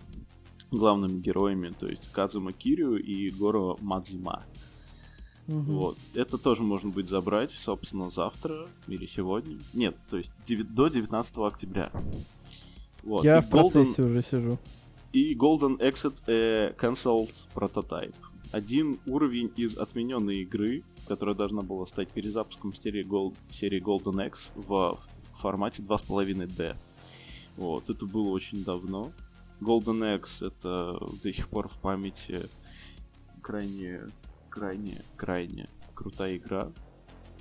главными героями, то есть Кадзума Кирю и Горо Мадзима. Мгм. Вот. Это тоже можно будет забрать, собственно, завтра или сегодня. Нет, то есть деви- до 19 октября. Вот. Я И в Golden- процессе уже сижу. и Golden Exit э, Cancelled Prototype. Один уровень из отмененной игры, которая должна была стать перезапуском серии, Gol- серии Golden X в, в формате 2.5D. Вот, это было очень давно. Golden X это до сих пор в памяти крайне, крайне, крайне крутая игра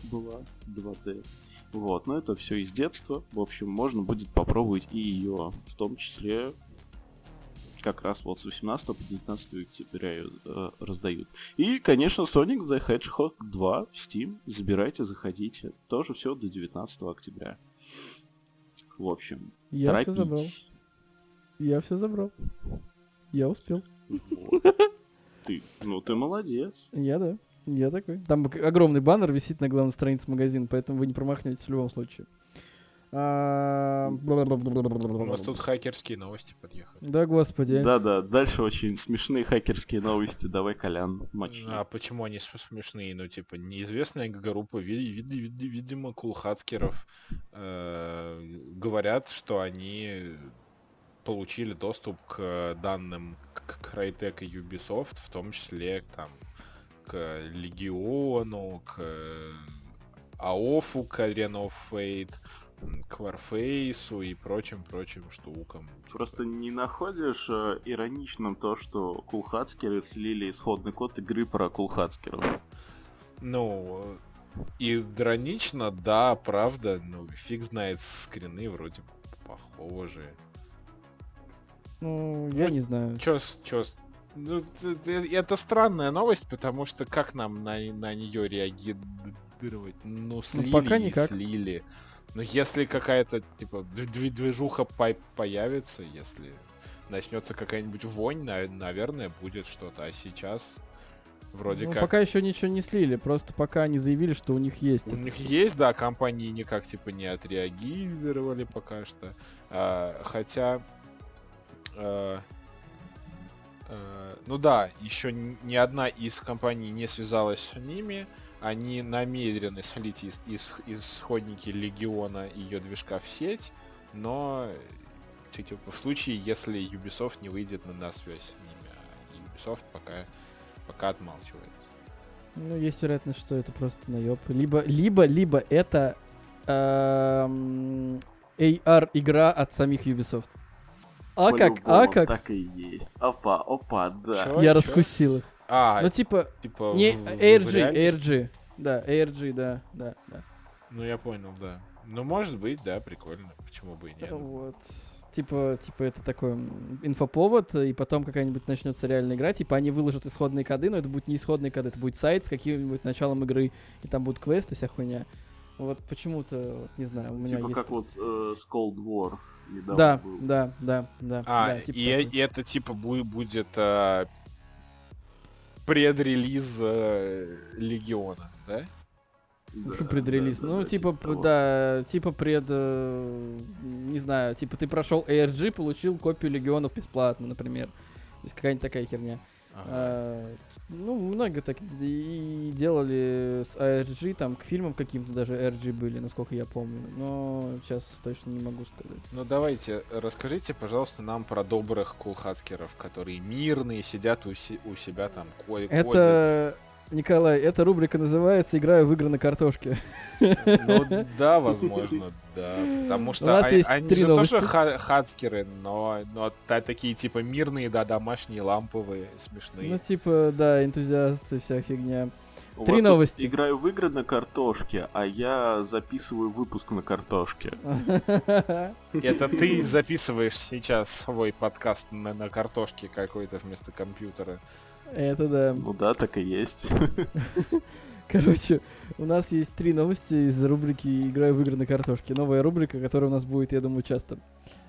была 2D. Вот, но это все из детства. В общем, можно будет попробовать и ее, в том числе как раз вот с 18 по 19 октября её, э, раздают. И, конечно, Sonic the Hedgehog 2 в Steam. Забирайте, заходите. Тоже все до 19 октября. В общем, Я торопитесь. Я все забрал. Я успел. Вот. Ты, ну ты молодец. Я да. Я такой. Там огромный баннер висит на главной странице магазина, поэтому вы не промахнетесь в любом случае. А, У нас тут хакерские новости подъехали. Да, господи. Да-да, дальше очень смешные хакерские новости. Давай, Колян, мочи. А почему они смешные? Ну, типа, неизвестная группа, ви- ви- ви- видимо, кулхацкеров э, говорят, что они получили доступ к данным к Crytek и Ubisoft, в том числе там к Легиону, к АОФу, к Arena of Fate, к Warface и прочим-прочим штукам. Просто не находишь э, ироничным то, что кулхацкеры слили исходный код игры про кулхацкеров? Ну, э, иронично, да, правда, ну, фиг знает, скрины вроде похожие. Ну, я Ну, не знаю. Чё, с- чё, с- ну, это странная новость, потому что как нам на, на нее реагировать? Ну, слили пока и никак. слили. Но если какая-то, типа, дв- дв- движуха по- появится, если начнется какая-нибудь вонь, на- наверное, будет что-то. А сейчас вроде Ну, как... пока еще ничего не слили, просто пока они заявили, что у них есть. У это. них есть, да, компании никак типа не отреагировали пока что. А, хотя, а, а, ну да, еще ни одна из компаний не связалась с ними. Они намерены слить из, из- исходники Легиона и ее движка в сеть, но э, типа, в случае, если Ubisoft не выйдет на, на связь с ними, а Ubisoft пока, пока отмалчивает. Ну, есть вероятность, что это просто наеб. Либо, либо, либо это эм, AR-игра от самих Ubisoft. А как, а как? Так и есть. Опа, опа, да. Чё? Я чё? раскусил их. А, Ну, типа, типа не в- ARG? ARG. Да, ARG, да, да, да. Ну я понял, да. Ну может быть, да, прикольно. Почему бы и нет? Вот. Типа, типа это такой инфоповод, и потом какая-нибудь начнется реальная игра. Типа они выложат исходные коды, но это будет не исходные коды, это будет сайт с каким-нибудь началом игры, и там будут квесты, вся хуйня. Вот почему-то, вот, не знаю, у меня Типа есть... как вот э, с Cold War недавно Да, был. да, да, да. А, да, типа и, и это типа бу- будет а, предрелиз а, Легиона, да? Что Да, предрелиз? да, ну, да, типа, типа да, типа пред, э, не знаю, типа ты прошел ARG, получил копию Легионов бесплатно, например. То есть какая-нибудь такая херня. Ага. А, ну, многие так и делали с ARG, там, к фильмам каким-то даже ARG были, насколько я помню. Но сейчас точно не могу сказать. Ну давайте, расскажите, пожалуйста, нам про добрых кулхацкеров, которые мирные, сидят у, си- у себя там, ко- кодят. Это, Николай, эта рубрика называется «Играю в игры на картошке». Ну да, возможно, да. Потому что а- они же новости. тоже ха- хацкеры, но, но та- такие типа мирные, да, домашние, ламповые, смешные. Ну, типа, да, энтузиасты, вся фигня. У Три новости. Играю в игры на картошке, а я записываю выпуск на картошке. Это ты записываешь сейчас свой подкаст на, на картошке какой-то вместо компьютера. Это да. Ну да, так и есть. Короче, у нас есть три новости из рубрики «Играю в игры на картошке». Новая рубрика, которая у нас будет, я думаю, часто.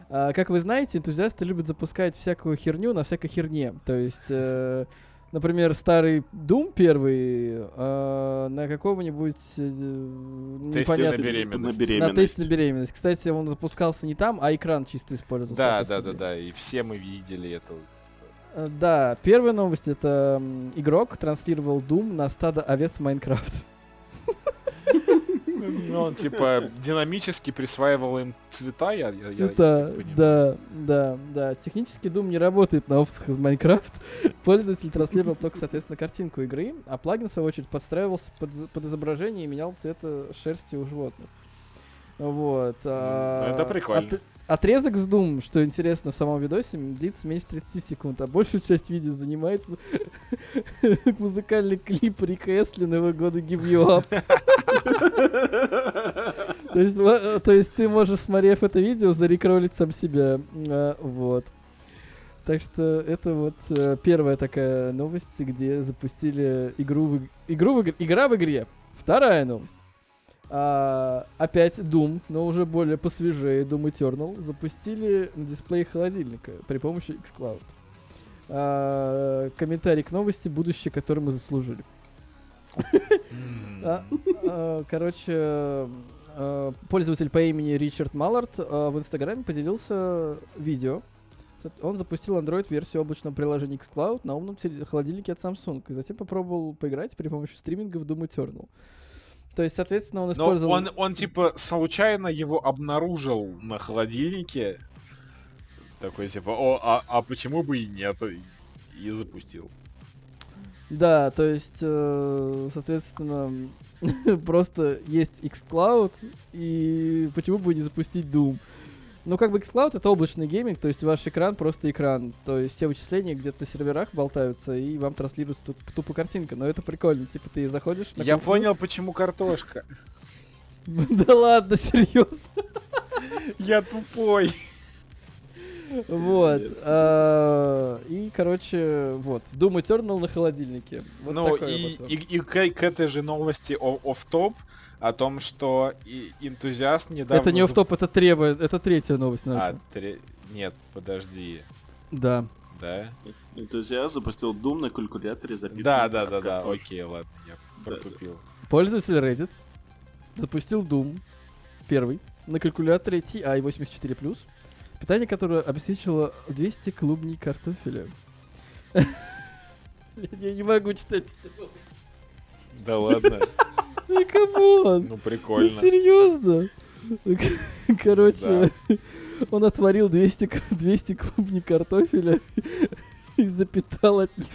А, как вы знаете, энтузиасты любят запускать всякую херню на всякой херне. То есть, э, например, старый Doom первый э, на какого-нибудь э, Тесте на беременность. На на беременность. тест на беременность. Кстати, он запускался не там, а экран чисто использовался. Да, на да, да, на да, и все мы видели это. Э, Да, первая новость это игрок транслировал Doom на стадо овец Майнкрафт. Ну, он типа динамически присваивал им цвета, я, я, я- Цвета, я понимаю. да, да, да. Технически Doom не работает на овцах из Майнкрафт. Пользователь транслировал только, соответственно, картинку игры, а плагин, в свою очередь, подстраивался под, под изображение и менял цвета шерсти у животных. Вот. а, это прикольно. от- отрезок с Doom, что интересно, в самом видосе длится меньше 30 секунд, а большую часть видео занимает музыкальный клип Рика Эсли Нового года Give You Up. То есть, то есть ты можешь, смотрев это видео, зарекролить сам себя. А, Вот. Так что это вот э, первая такая новость, где запустили игру в, иг- игру в, иг- игра в игре. Вторая новость. А, опять Doom, но уже более посвежее, Doom Eternal, запустили на дисплее холодильника при помощи xCloud. А, комментарий к новости «Будущее, которое мы заслужили». А, а, Короче, а, пользователь по имени Ричард Маллард в Инстаграме поделился видео. Он запустил Android-версию облачного приложения xCloud на умном холодильнике от Samsung и затем попробовал поиграть при помощи стриминга в Doom Eternal. То есть, соответственно, он Но использовал... он, он типа случайно его обнаружил на холодильнике. Такой типа, о, а, а почему бы и нет? И, и запустил. Да, то есть, э, соответственно, просто есть xCloud, и почему бы не запустить Doom? Ну, как бы xCloud это облачный гейминг, то есть ваш экран просто экран. То есть все вычисления где-то на серверах болтаются, и вам транслируется туп- тупо картинка. Но это прикольно. Типа ты заходишь на Я кухню- понял, почему картошка. Да ладно, серьезно. Я тупой. Вот. А, И, короче, вот. Doom Eternal на холодильнике. Ну и, к, этой же новости о- офф-топ о том, что и- энтузиаст недавно... Это не в топ, это требует, это третья новость наша. А, тре- Нет, подожди. Да. Да? Энтузиаст запустил Doom на калькуляторе запитанный Да, да, да, да, окей, ладно, я протупил. Пользователь Reddit запустил Doom первый на калькуляторе TI-84+, питание которое обеспечивало 200 клубней картофеля. Я не могу читать эти новости. Да ладно, Ну, come on! ну Ну, прикольно. серьезно? Короче, он отварил 200, к- 200 клубней картофеля и запитал от них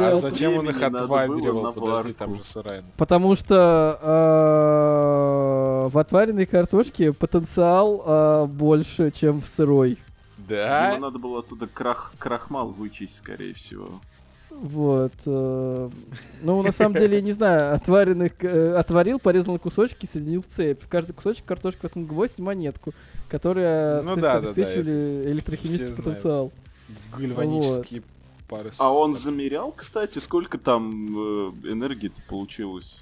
А зачем он их на Подожди, там же сырая. Потому что э, в отваренной картошке потенциал э, больше, чем в сырой. Да? Ему надо было оттуда крах, крахмал вычесть, скорее всего. Вот. э, ну, на самом деле, я не знаю, отваренных, э, отварил, порезал на кусочки, соединил в цепь. В каждый кусочек картошки воткнул гвоздь и монетку, которые, Ну да, да, да, обеспечивали электрохимический потенциал. Гальванические пары. А он замерял, кстати, сколько там э, энергии-то получилось?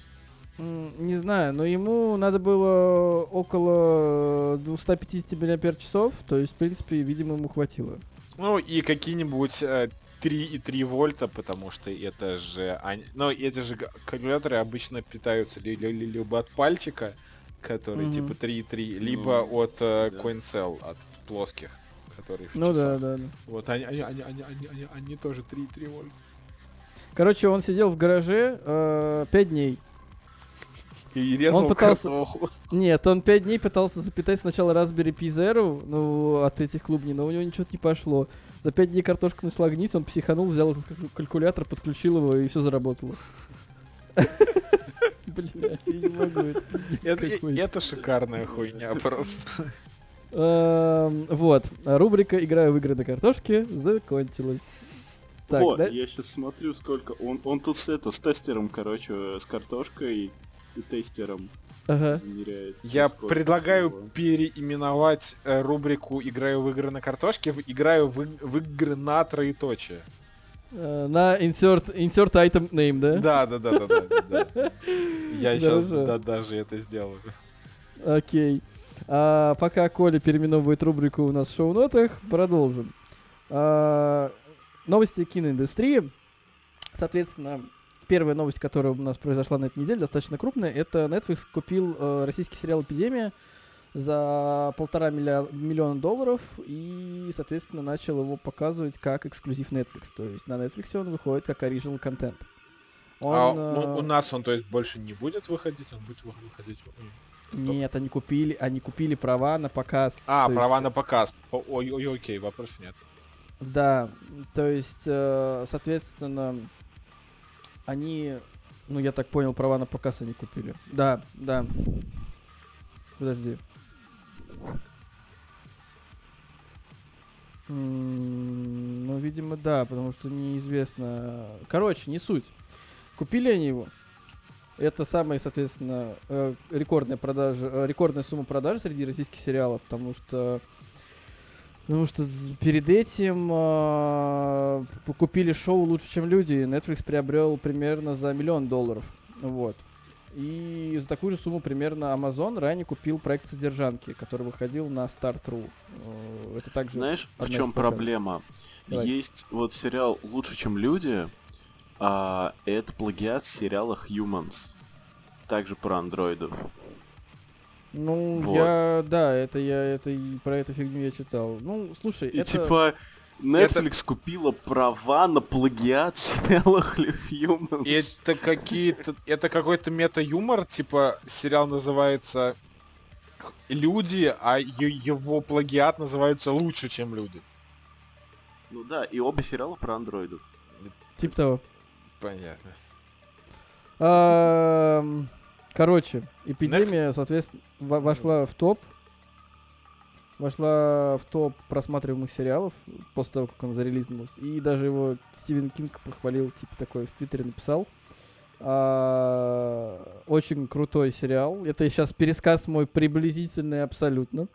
Не знаю, но ему надо было около 250 мАч, то есть, в принципе, видимо, ему хватило. Ну и какие-нибудь э, 3,3 вольта, потому что это же... они- Ну, эти же калькуляторы обычно питаются ли- ли- ли- либо от пальчика, который Мгм. типа 3,3, либо Ну, от э, да. CoinCell, от плоских, которые в Ну да, часах. да, да. Вот они, они, они, они, они, они- они тоже 3,3 вольта. Короче, он сидел в гараже э, 5 дней. И резал пытался- картоху. Нет, он 5 дней пытался запитать сначала Raspberry Pi Zero, ну, от этих клубней, но у него ничего не пошло. За 5 дней картошка начала гнить, он психанул, взял калькулятор, подключил его, и все заработало. Блять, я не могу, это Это, шикарная хуйня просто. Эм, Вот, рубрика «Играю в игры на картошке» закончилась. Так, вот, да? я сейчас смотрю, сколько. Он, он тут с это, с тестером, короче, с картошкой и тестером Ага. замеряет. Я предлагаю всего. переименовать э, рубрику «Играю в игры на картошке» в «Играю в, в игры на троеточие». Э, На insert, insert item name, да? Да, да, да, да, да. да. Я сейчас даже это сделаю. Окей. А, пока Коля переименовывает рубрику у нас в шоу-нотах, продолжим. А, новости киноиндустрии. Соответственно, первая новость, которая у нас произошла на этой неделе, достаточно крупная, это Netflix купил э, российский сериал «Эпидемия» за полтора милля- миллиона долларов и, соответственно, начал его показывать как эксклюзив Netflix. То есть на Netflix он выходит как оригинал контент. Он, а э, у, у нас он, то есть, больше не будет выходить, он будет вы- выходить... Нет, они купили, они купили права на показ. А, права есть, на показ. Ой, ой, окей, вопросов нет. Да, то есть, э, соответственно, они, ну я так понял, права на показ они купили. Да, да. Подожди. Ну, видимо, да, потому что неизвестно. Короче, не суть. Купили они его. Это самая, соответственно, э, рекордная продажа, э, рекордная сумма продаж среди российских сериалов, потому что Потому что перед этим п- купили шоу лучше, чем люди. и Netflix приобрел примерно за миллион долларов. Вот. И за такую же сумму примерно Amazon ранее купил проект содержанки, который выходил на Start.ru. Э, Это также. Знаешь, в чем проблема? Давай. Есть вот сериал Лучше, чем люди. а, это плагиат сериала Humans. Также про андроидов. Ну, Вот. я. Да, это я это и про эту фигню я читал. Ну, слушай, И это. типа Netflix купила права на плагиат сериала Humans. Это какие-то... Это какой-то мета-юмор, типа сериал называется «Люди», а его плагиат называется «Лучше, чем люди». Ну да, и оба сериала про андроидов. Типа того. Понятно. Короче, эпидемия, соответственно, во- вошла в топ. Вошла в топ просматриваемых сериалов после того, как он зарелизнулся. И даже его Стивен Кинг похвалил, типа такой в Твиттере написал. А, Очень крутой сериал. Это сейчас пересказ мой приблизительный абсолютно.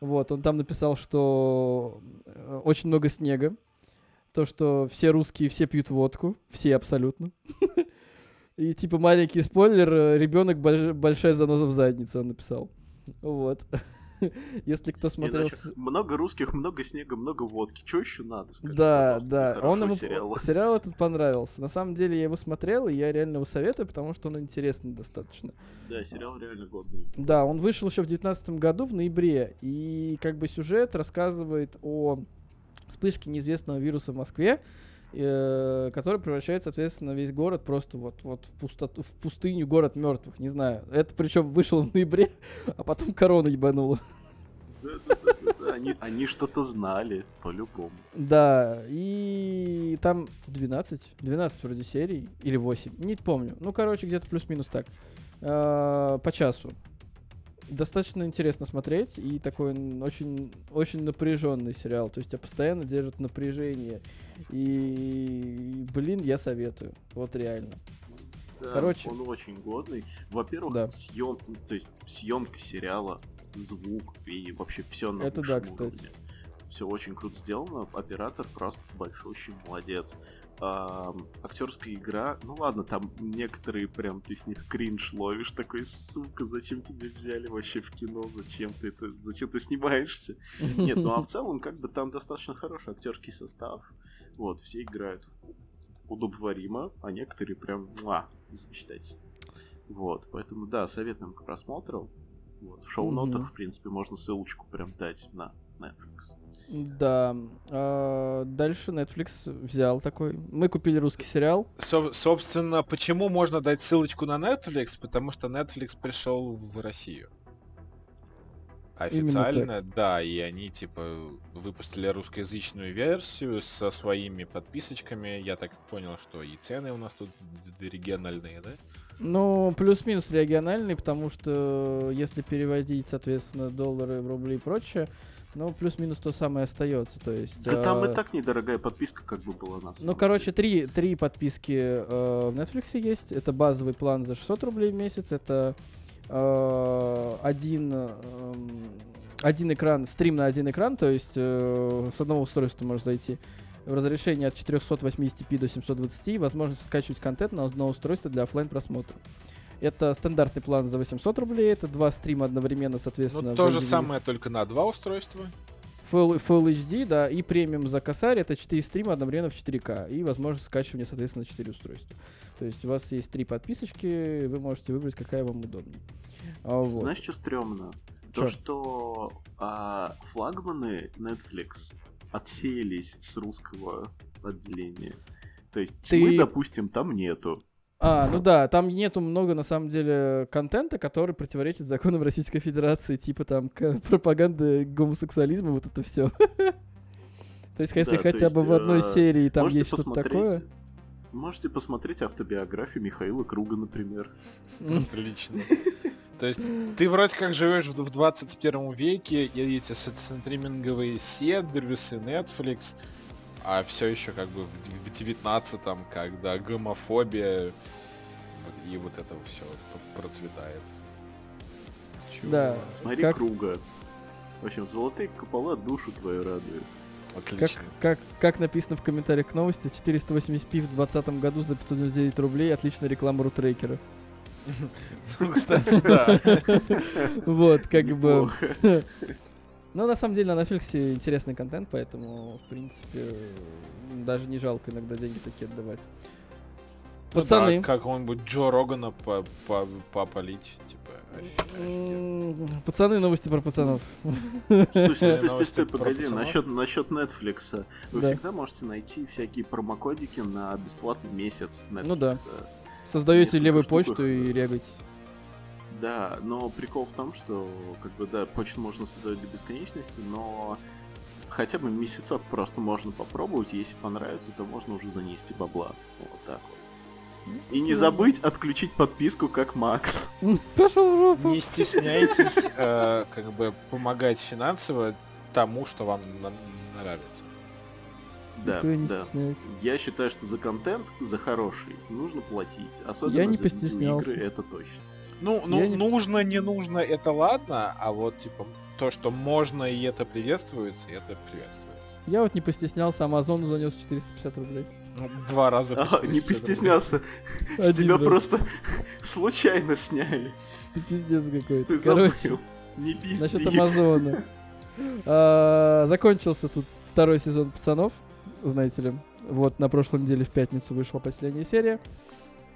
Вот, он там написал, что э, очень много снега. То, что все русские все пьют водку. Все абсолютно. И типа маленький спойлер, ребенок большая заноза в заднице, он написал. Вот. Если кто смотрел... Иначе Много русских, много снега, много водки. Что еще надо? Скажи, Да, да. Он ему сериала. сериал этот понравился. На самом деле я его смотрел, и я реально его советую, потому что он интересный достаточно. Да, сериал реально годный. Да, он вышел еще в 2019 году, в ноябре, и как бы сюжет рассказывает о вспышке неизвестного вируса в Москве, э, который превращает, соответственно, весь город просто вот, вот в, пустоту, в пустыню, город мертвых, не знаю. Это причем вышло в ноябре, а потом корона ебанула. Они, они что-то знали, по-любому. Да, и там 12, 12 вроде серий, или 8, не помню. Ну, короче, где-то плюс-минус так. Э, По часу. Достаточно интересно смотреть, и такой очень, очень напряженный сериал. То есть тебя постоянно держит напряжение. И, блин, я советую. Вот реально. Да, Короче. Он очень годный. Во-первых, Да. съем, то есть съемка сериала, звук и вообще все на Это да, кстати. уровне. Все очень круто сделано. Оператор просто большущий молодец. А, актерская игра, ну ладно, там некоторые прям ты с них кринж ловишь, такой, сука, зачем тебя взяли вообще в кино, зачем ты это, зачем ты снимаешься? Нет, ну а в целом, как бы там достаточно хороший актерский состав, вот, все играют удобоваримо, а некоторые прям, муа, замечательно. Вот, поэтому, да, советуем к просмотру. Вот, в шоу-нотах, Мгм. в принципе, можно ссылочку прям дать на Netflix. Да. а, дальше Netflix взял такой. Мы купили русский сериал. Со- собственно, почему можно дать ссылочку на Netflix? Потому что Netflix пришел в Россию. Официально, да, и они типа выпустили русскоязычную версию со своими подписочками. Я так понял, что и цены у нас тут региональные, да? Ну, плюс-минус региональный, потому что если переводить, соответственно, доллары в рубли и прочее, ну, плюс-минус то самое остается. То есть. Да там а, и так недорогая подписка как бы была на Ну, самом короче, три, три подписки э, в Netflix есть. Это базовый план за 600 рублей в месяц. Это э, один, эм, один экран, стрим на один экран, то есть э, с одного устройства можешь зайти в разрешении от 480p до 720, возможность скачивать контент на одно устройство для оффлайн просмотра. Это стандартный план за 800 рублей, это два стрима одновременно, соответственно. Ну, то же самое, только на два устройства. Full, Full HD, да, и премиум за косарь это 4 стрима одновременно в 4К и возможность скачивания, соответственно, 4 устройства. То есть у вас есть три подписочки, вы можете выбрать, какая вам удобнее. А, вот. Знаешь, что стрёмно? Чё? То, что а, флагманы Netflix отсеялись с русского отделения. То есть Ты- тьмы, допустим, там нету. А, ну да, там нету много, на самом деле, контента, который противоречит законам Российской Федерации, типа там пропаганды гомосексуализма, вот это все. То есть, если Да, хотя есть, бы в одной э, серии там есть что-то такое. Можете посмотреть автобиографию Михаила Круга, например. Отлично. То есть ты вроде как живешь в в 21 веке, и эти стриминговые сервисы, Netflix, а все еще как бы в д- в 19 когда гомофобия и вот это все процветает. Чего? Да. Смотри Как- Круга. В общем, золотые купола душу твою радуют. Как, Отлично. как, как написано в комментариях к новости, 480p в 2020 году за 509 рублей, отличная реклама рутрекера. Ну, кстати, да. Вот, как бы... Ну, на самом деле, на Netflix интересный контент, поэтому, в принципе, даже не жалко иногда деньги такие отдавать. Ну Пацаны, да, какого-нибудь Джо Рогана по- по- попалить, типа, офигеть. м, пацаны, новости про пацанов. Стой, стой, стой, стой, стой, погоди, насчет, насчет Netflix. Вы Да. всегда можете найти всякие промокодики на бесплатный месяц Netflix. Ну да. Создаете левую почту и э, регаете. Да, но прикол в том, что, как бы, да, почту можно создавать до бесконечности, но хотя бы месяцок просто можно попробовать, если понравится, то можно уже занести бабла. Вот так вот. И не забыть отключить подписку, как Макс. Пошел в жопу. Не стесняйтесь э, как бы помогать финансово тому, что вам на- нравится. Да, Никто не да. Я считаю, что за контент, за хороший, нужно платить. Особенно Я не за видеоигры, это точно. Ну, ну не- нужно, не нужно, это ладно, а вот типа то, что можно и это приветствуется, это приветствуется. Я вот не постеснялся, Амазону занес 450 рублей. Ну, Два раза А, 450 не постеснялся. С Один тебя раз. просто случайно сняли. Ты пиздец какой-то. Ты Короче. Не пизди. насчет Амазона. А, Закончился тут второй сезон пацанов, знаете ли. Вот на прошлой неделе в пятницу вышла последняя серия.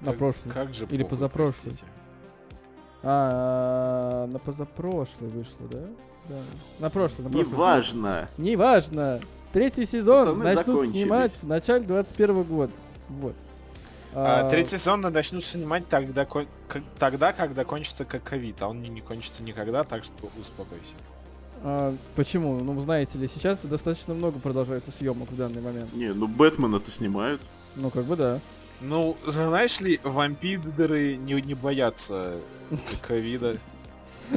На Как- прошлой. Как же Или позапрошлой. простите. А, на позапрошлой вышло, да? Да. На прошлой, на прошлой. Неважно. Неважно. Третий сезон Пацаны начнут закончились. снимать в начале 21 года. Вот. А, третий сезон начнут снимать тогда, тогда, когда кончится как ковид, а он не, не кончится никогда, так что успокойся. а, почему? Ну, знаете ли, сейчас достаточно много продолжается съемок в данный момент. Не, ну Бэтмена-то снимают. Ну, как бы да. Ну, знаешь ли, вампиры не, не боятся ковида.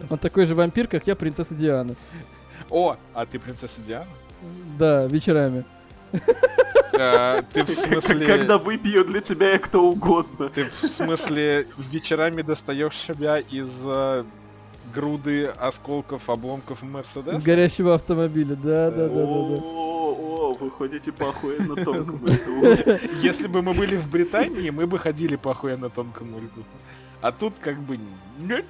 Он такой же вампир, как я, принцесса Диана. О, а ты принцесса Диана? Да, вечерами. Э, Ты в смысле... Когда выпью для тебя я кто угодно. Ты в смысле вечерами достаешь себя из э, груды осколков, обломков Мерседеса? горящего автомобиля. Да, да, да, да, да. О, вы ходите по на тонком льду. Если бы мы были в Британии, мы бы ходили по на тонкому льду. А тут как бы нет.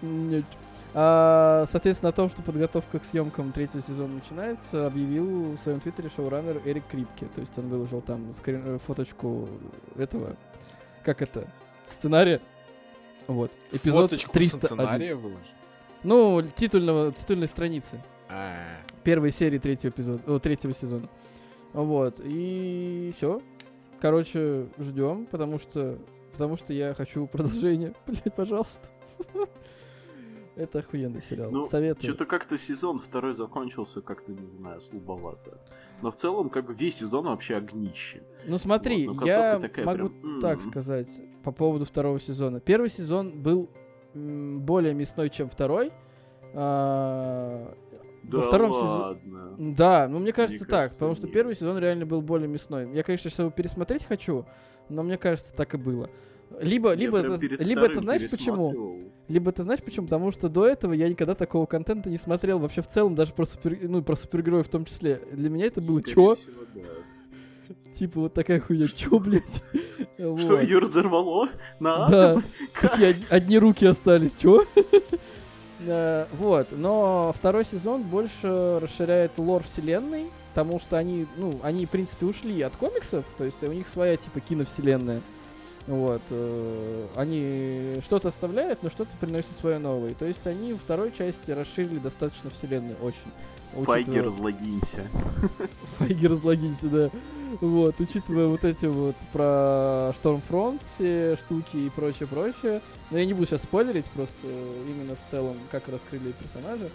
Нет. А, соответственно, о том, что подготовка к съемкам третьего сезона начинается, объявил в своем твиттере шоураннер Эрик Крипке. То есть он выложил там скрин, э, фоточку этого, как это, сценария. Вот. Эпизод Фоточку 301. сценария выложил. Ну, титульного, титульной страницы. А, Первой серии третьего эпизода, о, третьего сезона. Вот. И все. Короче, ждем, потому что, потому что я хочу продолжение. Блять, пожалуйста. Это охуенный сериал. Ну, Советую. что-то как-то сезон второй закончился, как-то, не знаю, слабовато. Но в целом, как бы весь сезон вообще огнище. Ну смотри, Вот, ну, я могу прям, так сказать по поводу второго сезона. Первый сезон был м, более мясной, чем второй. А, Да Во втором сезоне-. Да, ну мне кажется так, кажется, потому что нет. первый сезон реально был более мясной. Я, конечно, сейчас его пересмотреть хочу, но мне кажется, так и было. Либо, либо, это, либо это знаешь почему? Либо ты знаешь почему? Потому что до этого я никогда такого контента не смотрел вообще в целом, даже про супер, ну про супергероев в том числе. Для меня это было Скорее чё? всего, да. Типа вот такая хуйня, чё, блядь? Что, ее разорвало? На Да, такие од- одни руки остались, чё? Вот, но второй сезон больше расширяет лор вселенной, потому что они, ну, они, в принципе, ушли от комиксов, то есть у них своя, типа, киновселенная. Вот, э, они что-то оставляют, но что-то приносят свое новое. То есть они во второй части расширили достаточно вселенную, очень. Файги Учитывая- разлогинься. Файги разлогинься, да. Вот, учитывая вот эти вот про Штормфронт все штуки и прочее, прочее. Но я не буду сейчас спойлерить, просто именно в целом, как раскрыли персонажа.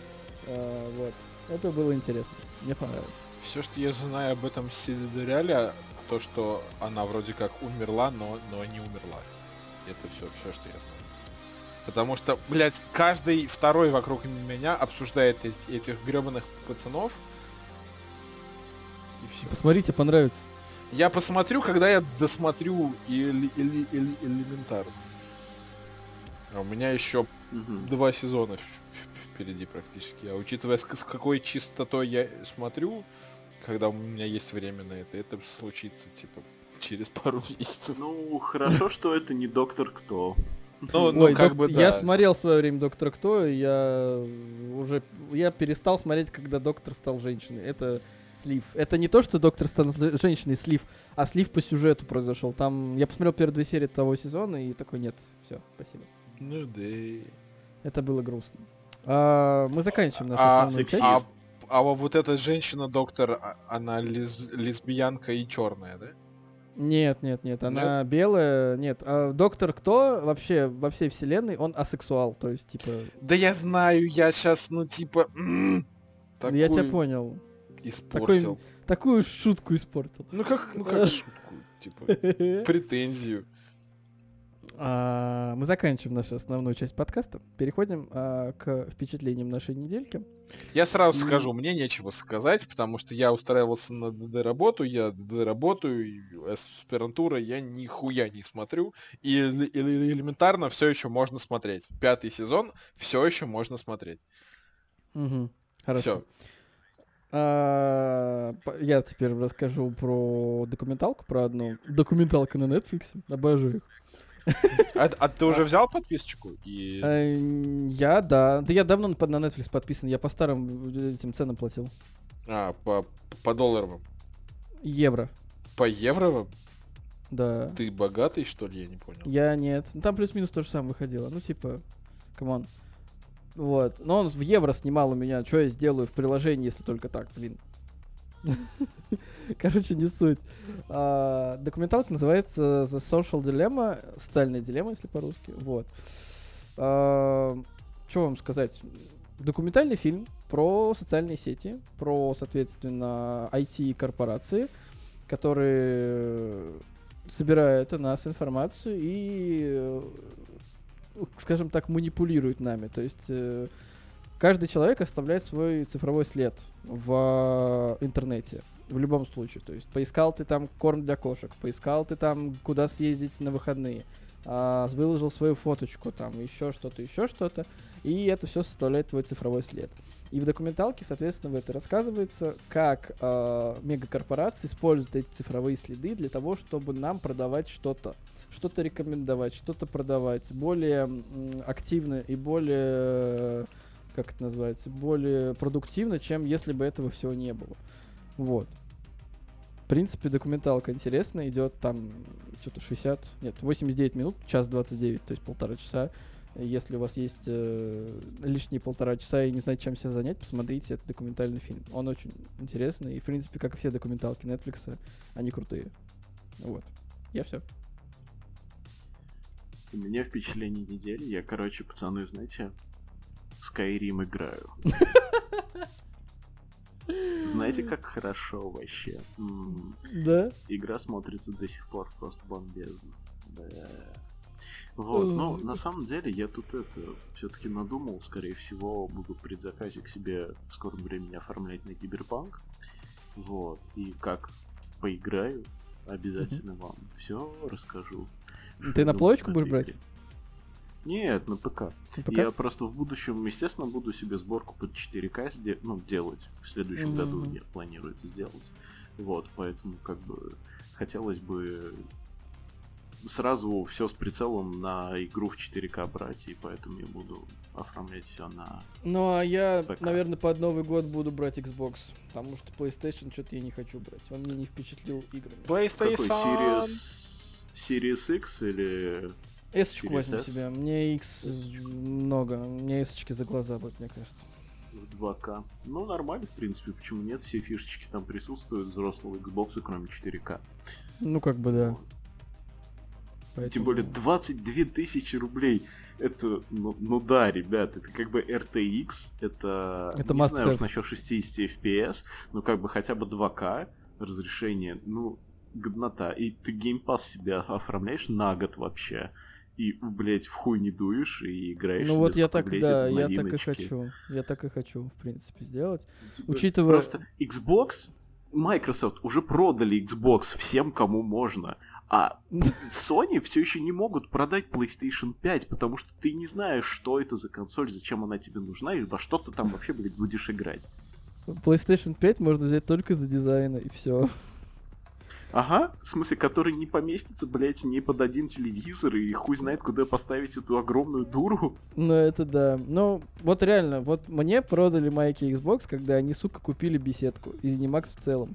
А, вот. Это было интересно. Мне понравилось. Все, что я знаю об этом сериале, то, что она вроде как умерла, но, но не умерла. Это все, все, что я знаю. Потому что, блядь, каждый второй вокруг меня обсуждает эти- этих гребаных пацанов. И все. Посмотрите, понравится. Я посмотрю, когда я досмотрю или, или, или- элементарно. А у меня еще Мгм. два сезона впереди практически. А учитывая, с, с какой чистотой я смотрю, когда у меня есть время на это, это случится, типа, через пару месяцев. Ну, хорошо, что это не доктор кто. Ну, ну, Ой, как док- бы да. я смотрел в свое время Доктора Кто, и я уже я перестал смотреть, когда доктор стал женщиной. Это слив. Это не то, что доктор стал женщиной слив, а слив по сюжету произошел. Там я посмотрел первые две серии того сезона и такой нет, все, спасибо. Ну да. Это было грустно. А, мы заканчиваем нашу А, основную сексист. часть. А, вот эта женщина-доктор, а- она лес- лесбиянка и черная, да? Нет, нет, нет, она белая, нет. А доктор кто вообще во всей вселенной, он асексуал, то есть типа. Да я знаю, я сейчас, ну типа... м, Я тебя такую понял. Испортил. Такую шутку испортил. Ну как, ну как шутку, типа, претензию. А, Мы заканчиваем нашу основную часть подкаста. Переходим а, к впечатлениям нашей недельки. Я сразу М. скажу, мне нечего сказать, потому что я устраивался на ДД работу, я ДД работаю, и аспирантура я нихуя не смотрю, и эле- элементарно все еще можно смотреть. Пятый сезон все еще можно смотреть. Мгм. Хорошо. Все. А, Я теперь расскажу про документалку, про одну. Документалка на Netflix. Обожаю. их. А, а ты уже взял подписочку? И... Э, Я, да. Да я давно на Netflix подписан. Я по старым этим ценам платил. А, по, по долларовым. Евро. По евровым? Да. Ты богатый, что ли? Я не понял. Я нет. Ну, Там плюс-минус то же самое выходило. Ну, типа, come on. Вот. Но он в евро снимал у меня. Что я сделаю в приложении, если только так, блин. Короче, не суть. А, документалка называется The Social Dilemma. Социальная дилемма, если по-русски. Вот. что вам сказать? Документальный фильм про социальные сети, про, соответственно, IT-корпорации, которые собирают у нас информацию и, э, скажем так, манипулируют нами. То есть э, каждый человек оставляет свой цифровой след в интернете. В любом случае. То есть поискал ты там корм для кошек, поискал ты там, куда съездить на выходные. а, выложил свою фоточку, там еще что-то, еще что-то, и это все составляет твой цифровой след. И в документалке, соответственно, в это рассказывается, как э, мегакорпорации используют эти цифровые следы для того, чтобы нам продавать что-то, что-то рекомендовать, что-то продавать более м, активно и более, как это называется, более продуктивно, чем если бы этого всего не было. Вот. В принципе, документалка интересная, идет там что-то 60, нет, 89 минут, час 29, то есть полтора часа. Если у вас есть э, лишние полтора часа и не знаете, чем себя занять, посмотрите этот документальный фильм. Он очень интересный, и, в принципе, как и все документалки Netflix, они крутые. Вот. Я все. У меня впечатление недели. Я, короче, пацаны, знаете, Skyrim играю. Знаете, как хорошо вообще? Да? Игра смотрится до сих пор просто бомбезно. Да. Вот, ну, на самом деле, я тут это все-таки надумал, скорее всего, буду предзаказик себе в скором времени оформлять на Киберпанк. Вот, и как поиграю, обязательно вам все расскажу. Ты на думаю плоечку будешь брать? Нет, на ПК. Ну, пока- Я просто в будущем, естественно, буду себе сборку под 4К сде- ну, делать. В следующем Мгм. году я планирую это сделать. Вот, поэтому как бы хотелось бы сразу все с прицелом на игру в 4К брать, и поэтому я буду оформлять все на... Ну, а я, ПК. наверное, под Новый год буду брать Xbox, потому что PlayStation что-то я не хочу брать. Он меня не впечатлил играми. Какой PlayStation. Series... Series X или... S-очку возьму S? себе. Мне X S-очку. много. Мне S-очки за глаза будет, мне кажется. в 2К. Ну, нормально, в принципе, почему нет? Все фишечки там присутствуют взрослого Xbox, кроме 4К. Ну, как бы, да. Поэтому- Тем более 22 тысячи рублей. Это, ну, ну да, ребят, это как бы RTX, это, Это не знаю уж насчет 60 FPS, но как бы хотя бы 2К разрешение, ну, годнота. И ты геймпас себя оформляешь на год вообще. И, блять, в хуй не дуешь и играешь. Ну вот я так, да, я так и хочу. Я так и хочу, в принципе, сделать. Типа, Учитывая- Просто Xbox, Microsoft уже продали Xbox всем, кому можно. А Sony все еще не могут продать PlayStation 5, потому что ты не знаешь, что это за консоль, зачем она тебе нужна, и во что ты там вообще, блядь, будешь играть. PlayStation 5 можно взять только за дизайна, и все. Ага, в смысле, который не поместится, блядь, ни под один телевизор, и хуй знает, куда поставить эту огромную дуру. Ну, это да. Ну, вот реально, вот мне продали майки Xbox, когда они, сука, купили беседку. И Zenimax в целом.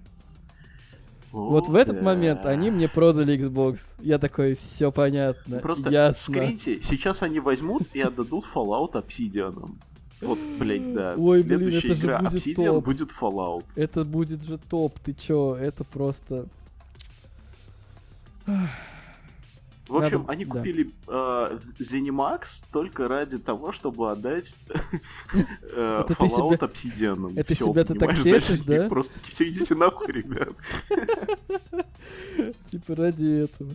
Вот в О, этот да. момент они мне продали Xbox. Я такой, все понятно, Просто ясно. скриньте, сейчас они возьмут и отдадут Fallout Obsidian. Вот, блядь, да. Ой, блин, Следующая это же игра будет Obsidian топ. будет Fallout. Это будет же топ, ты чё? Это просто... В общем, Надо- они да. купили э, Zenimax только ради того, чтобы отдать э, Fallout себя- Obsidian. это Всё, себя ты так тешишь, да? Просто все идите нахуй, ребят. Типа ради этого.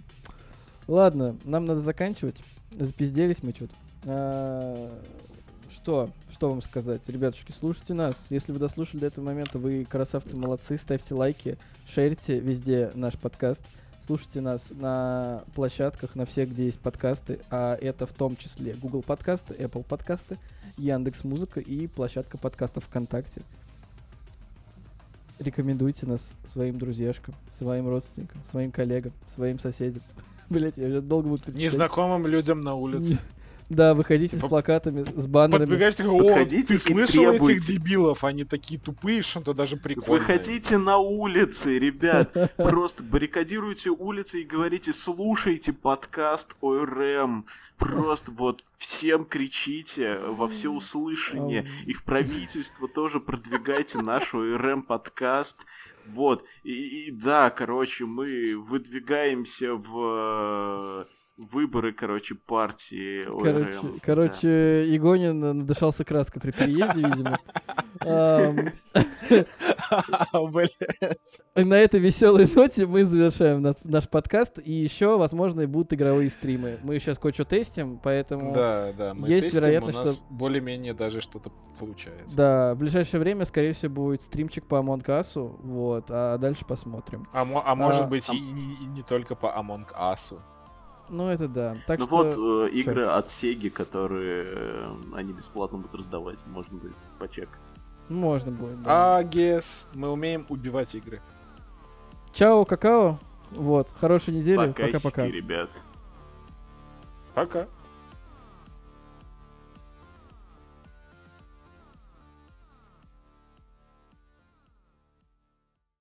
Ладно, нам надо заканчивать. Запизделись мы что-то. А, Что? Что вам сказать? Ребятушки, слушайте нас. Если вы дослушали до этого момента, вы красавцы, молодцы. Ставьте лайки, шерите везде наш подкаст. Слушайте нас на площадках, на всех, где есть подкасты, а это в том числе Google подкасты, Apple подкасты, Яндекс Музыка и площадка подкастов ВКонтакте. Рекомендуйте нас своим друзьяшкам, своим родственникам, своим коллегам, своим соседям. Блять, я уже долго буду перечислять. Незнакомым людям на улице. Да, выходите с плакатами, с баннерами. Подбегаешь такой, о, ты слышал этих требуйте». дебилов? Они такие тупые, что это даже прикольно. Выходите на улицы, ребят. Просто баррикадируйте улицы и говорите, слушайте подкаст ОРМ. Просто вот всем кричите во все услышание. И в правительство тоже продвигайте наш ОРМ подкаст. Вот. И, и да, короче, мы выдвигаемся в э, выборы, короче, партии Короче, ОРМ. Да. короче, Игонин надышался краской при переезде, видимо. И на этой веселой ноте мы завершаем на- наш подкаст. И еще, возможно, и будут игровые стримы. Мы сейчас кое-что тестим, поэтому... Да, да, мы есть тестим, вероятность, у нас что- более-менее даже что-то получается. Да, в ближайшее время, скорее всего, будет стримчик по Among Us, вот, а дальше посмотрим. А, а может А, быть а- и не только по Among Us. Ну, это да. Так ну что... вот э, игры от Sega, которые э, они бесплатно будут раздавать, можно будет почекать. Можно будет, да. А, гес, мы умеем убивать игры. Чао, какао. Вот, хорошей недели. Пока, Пока-пока. ребят. Пока.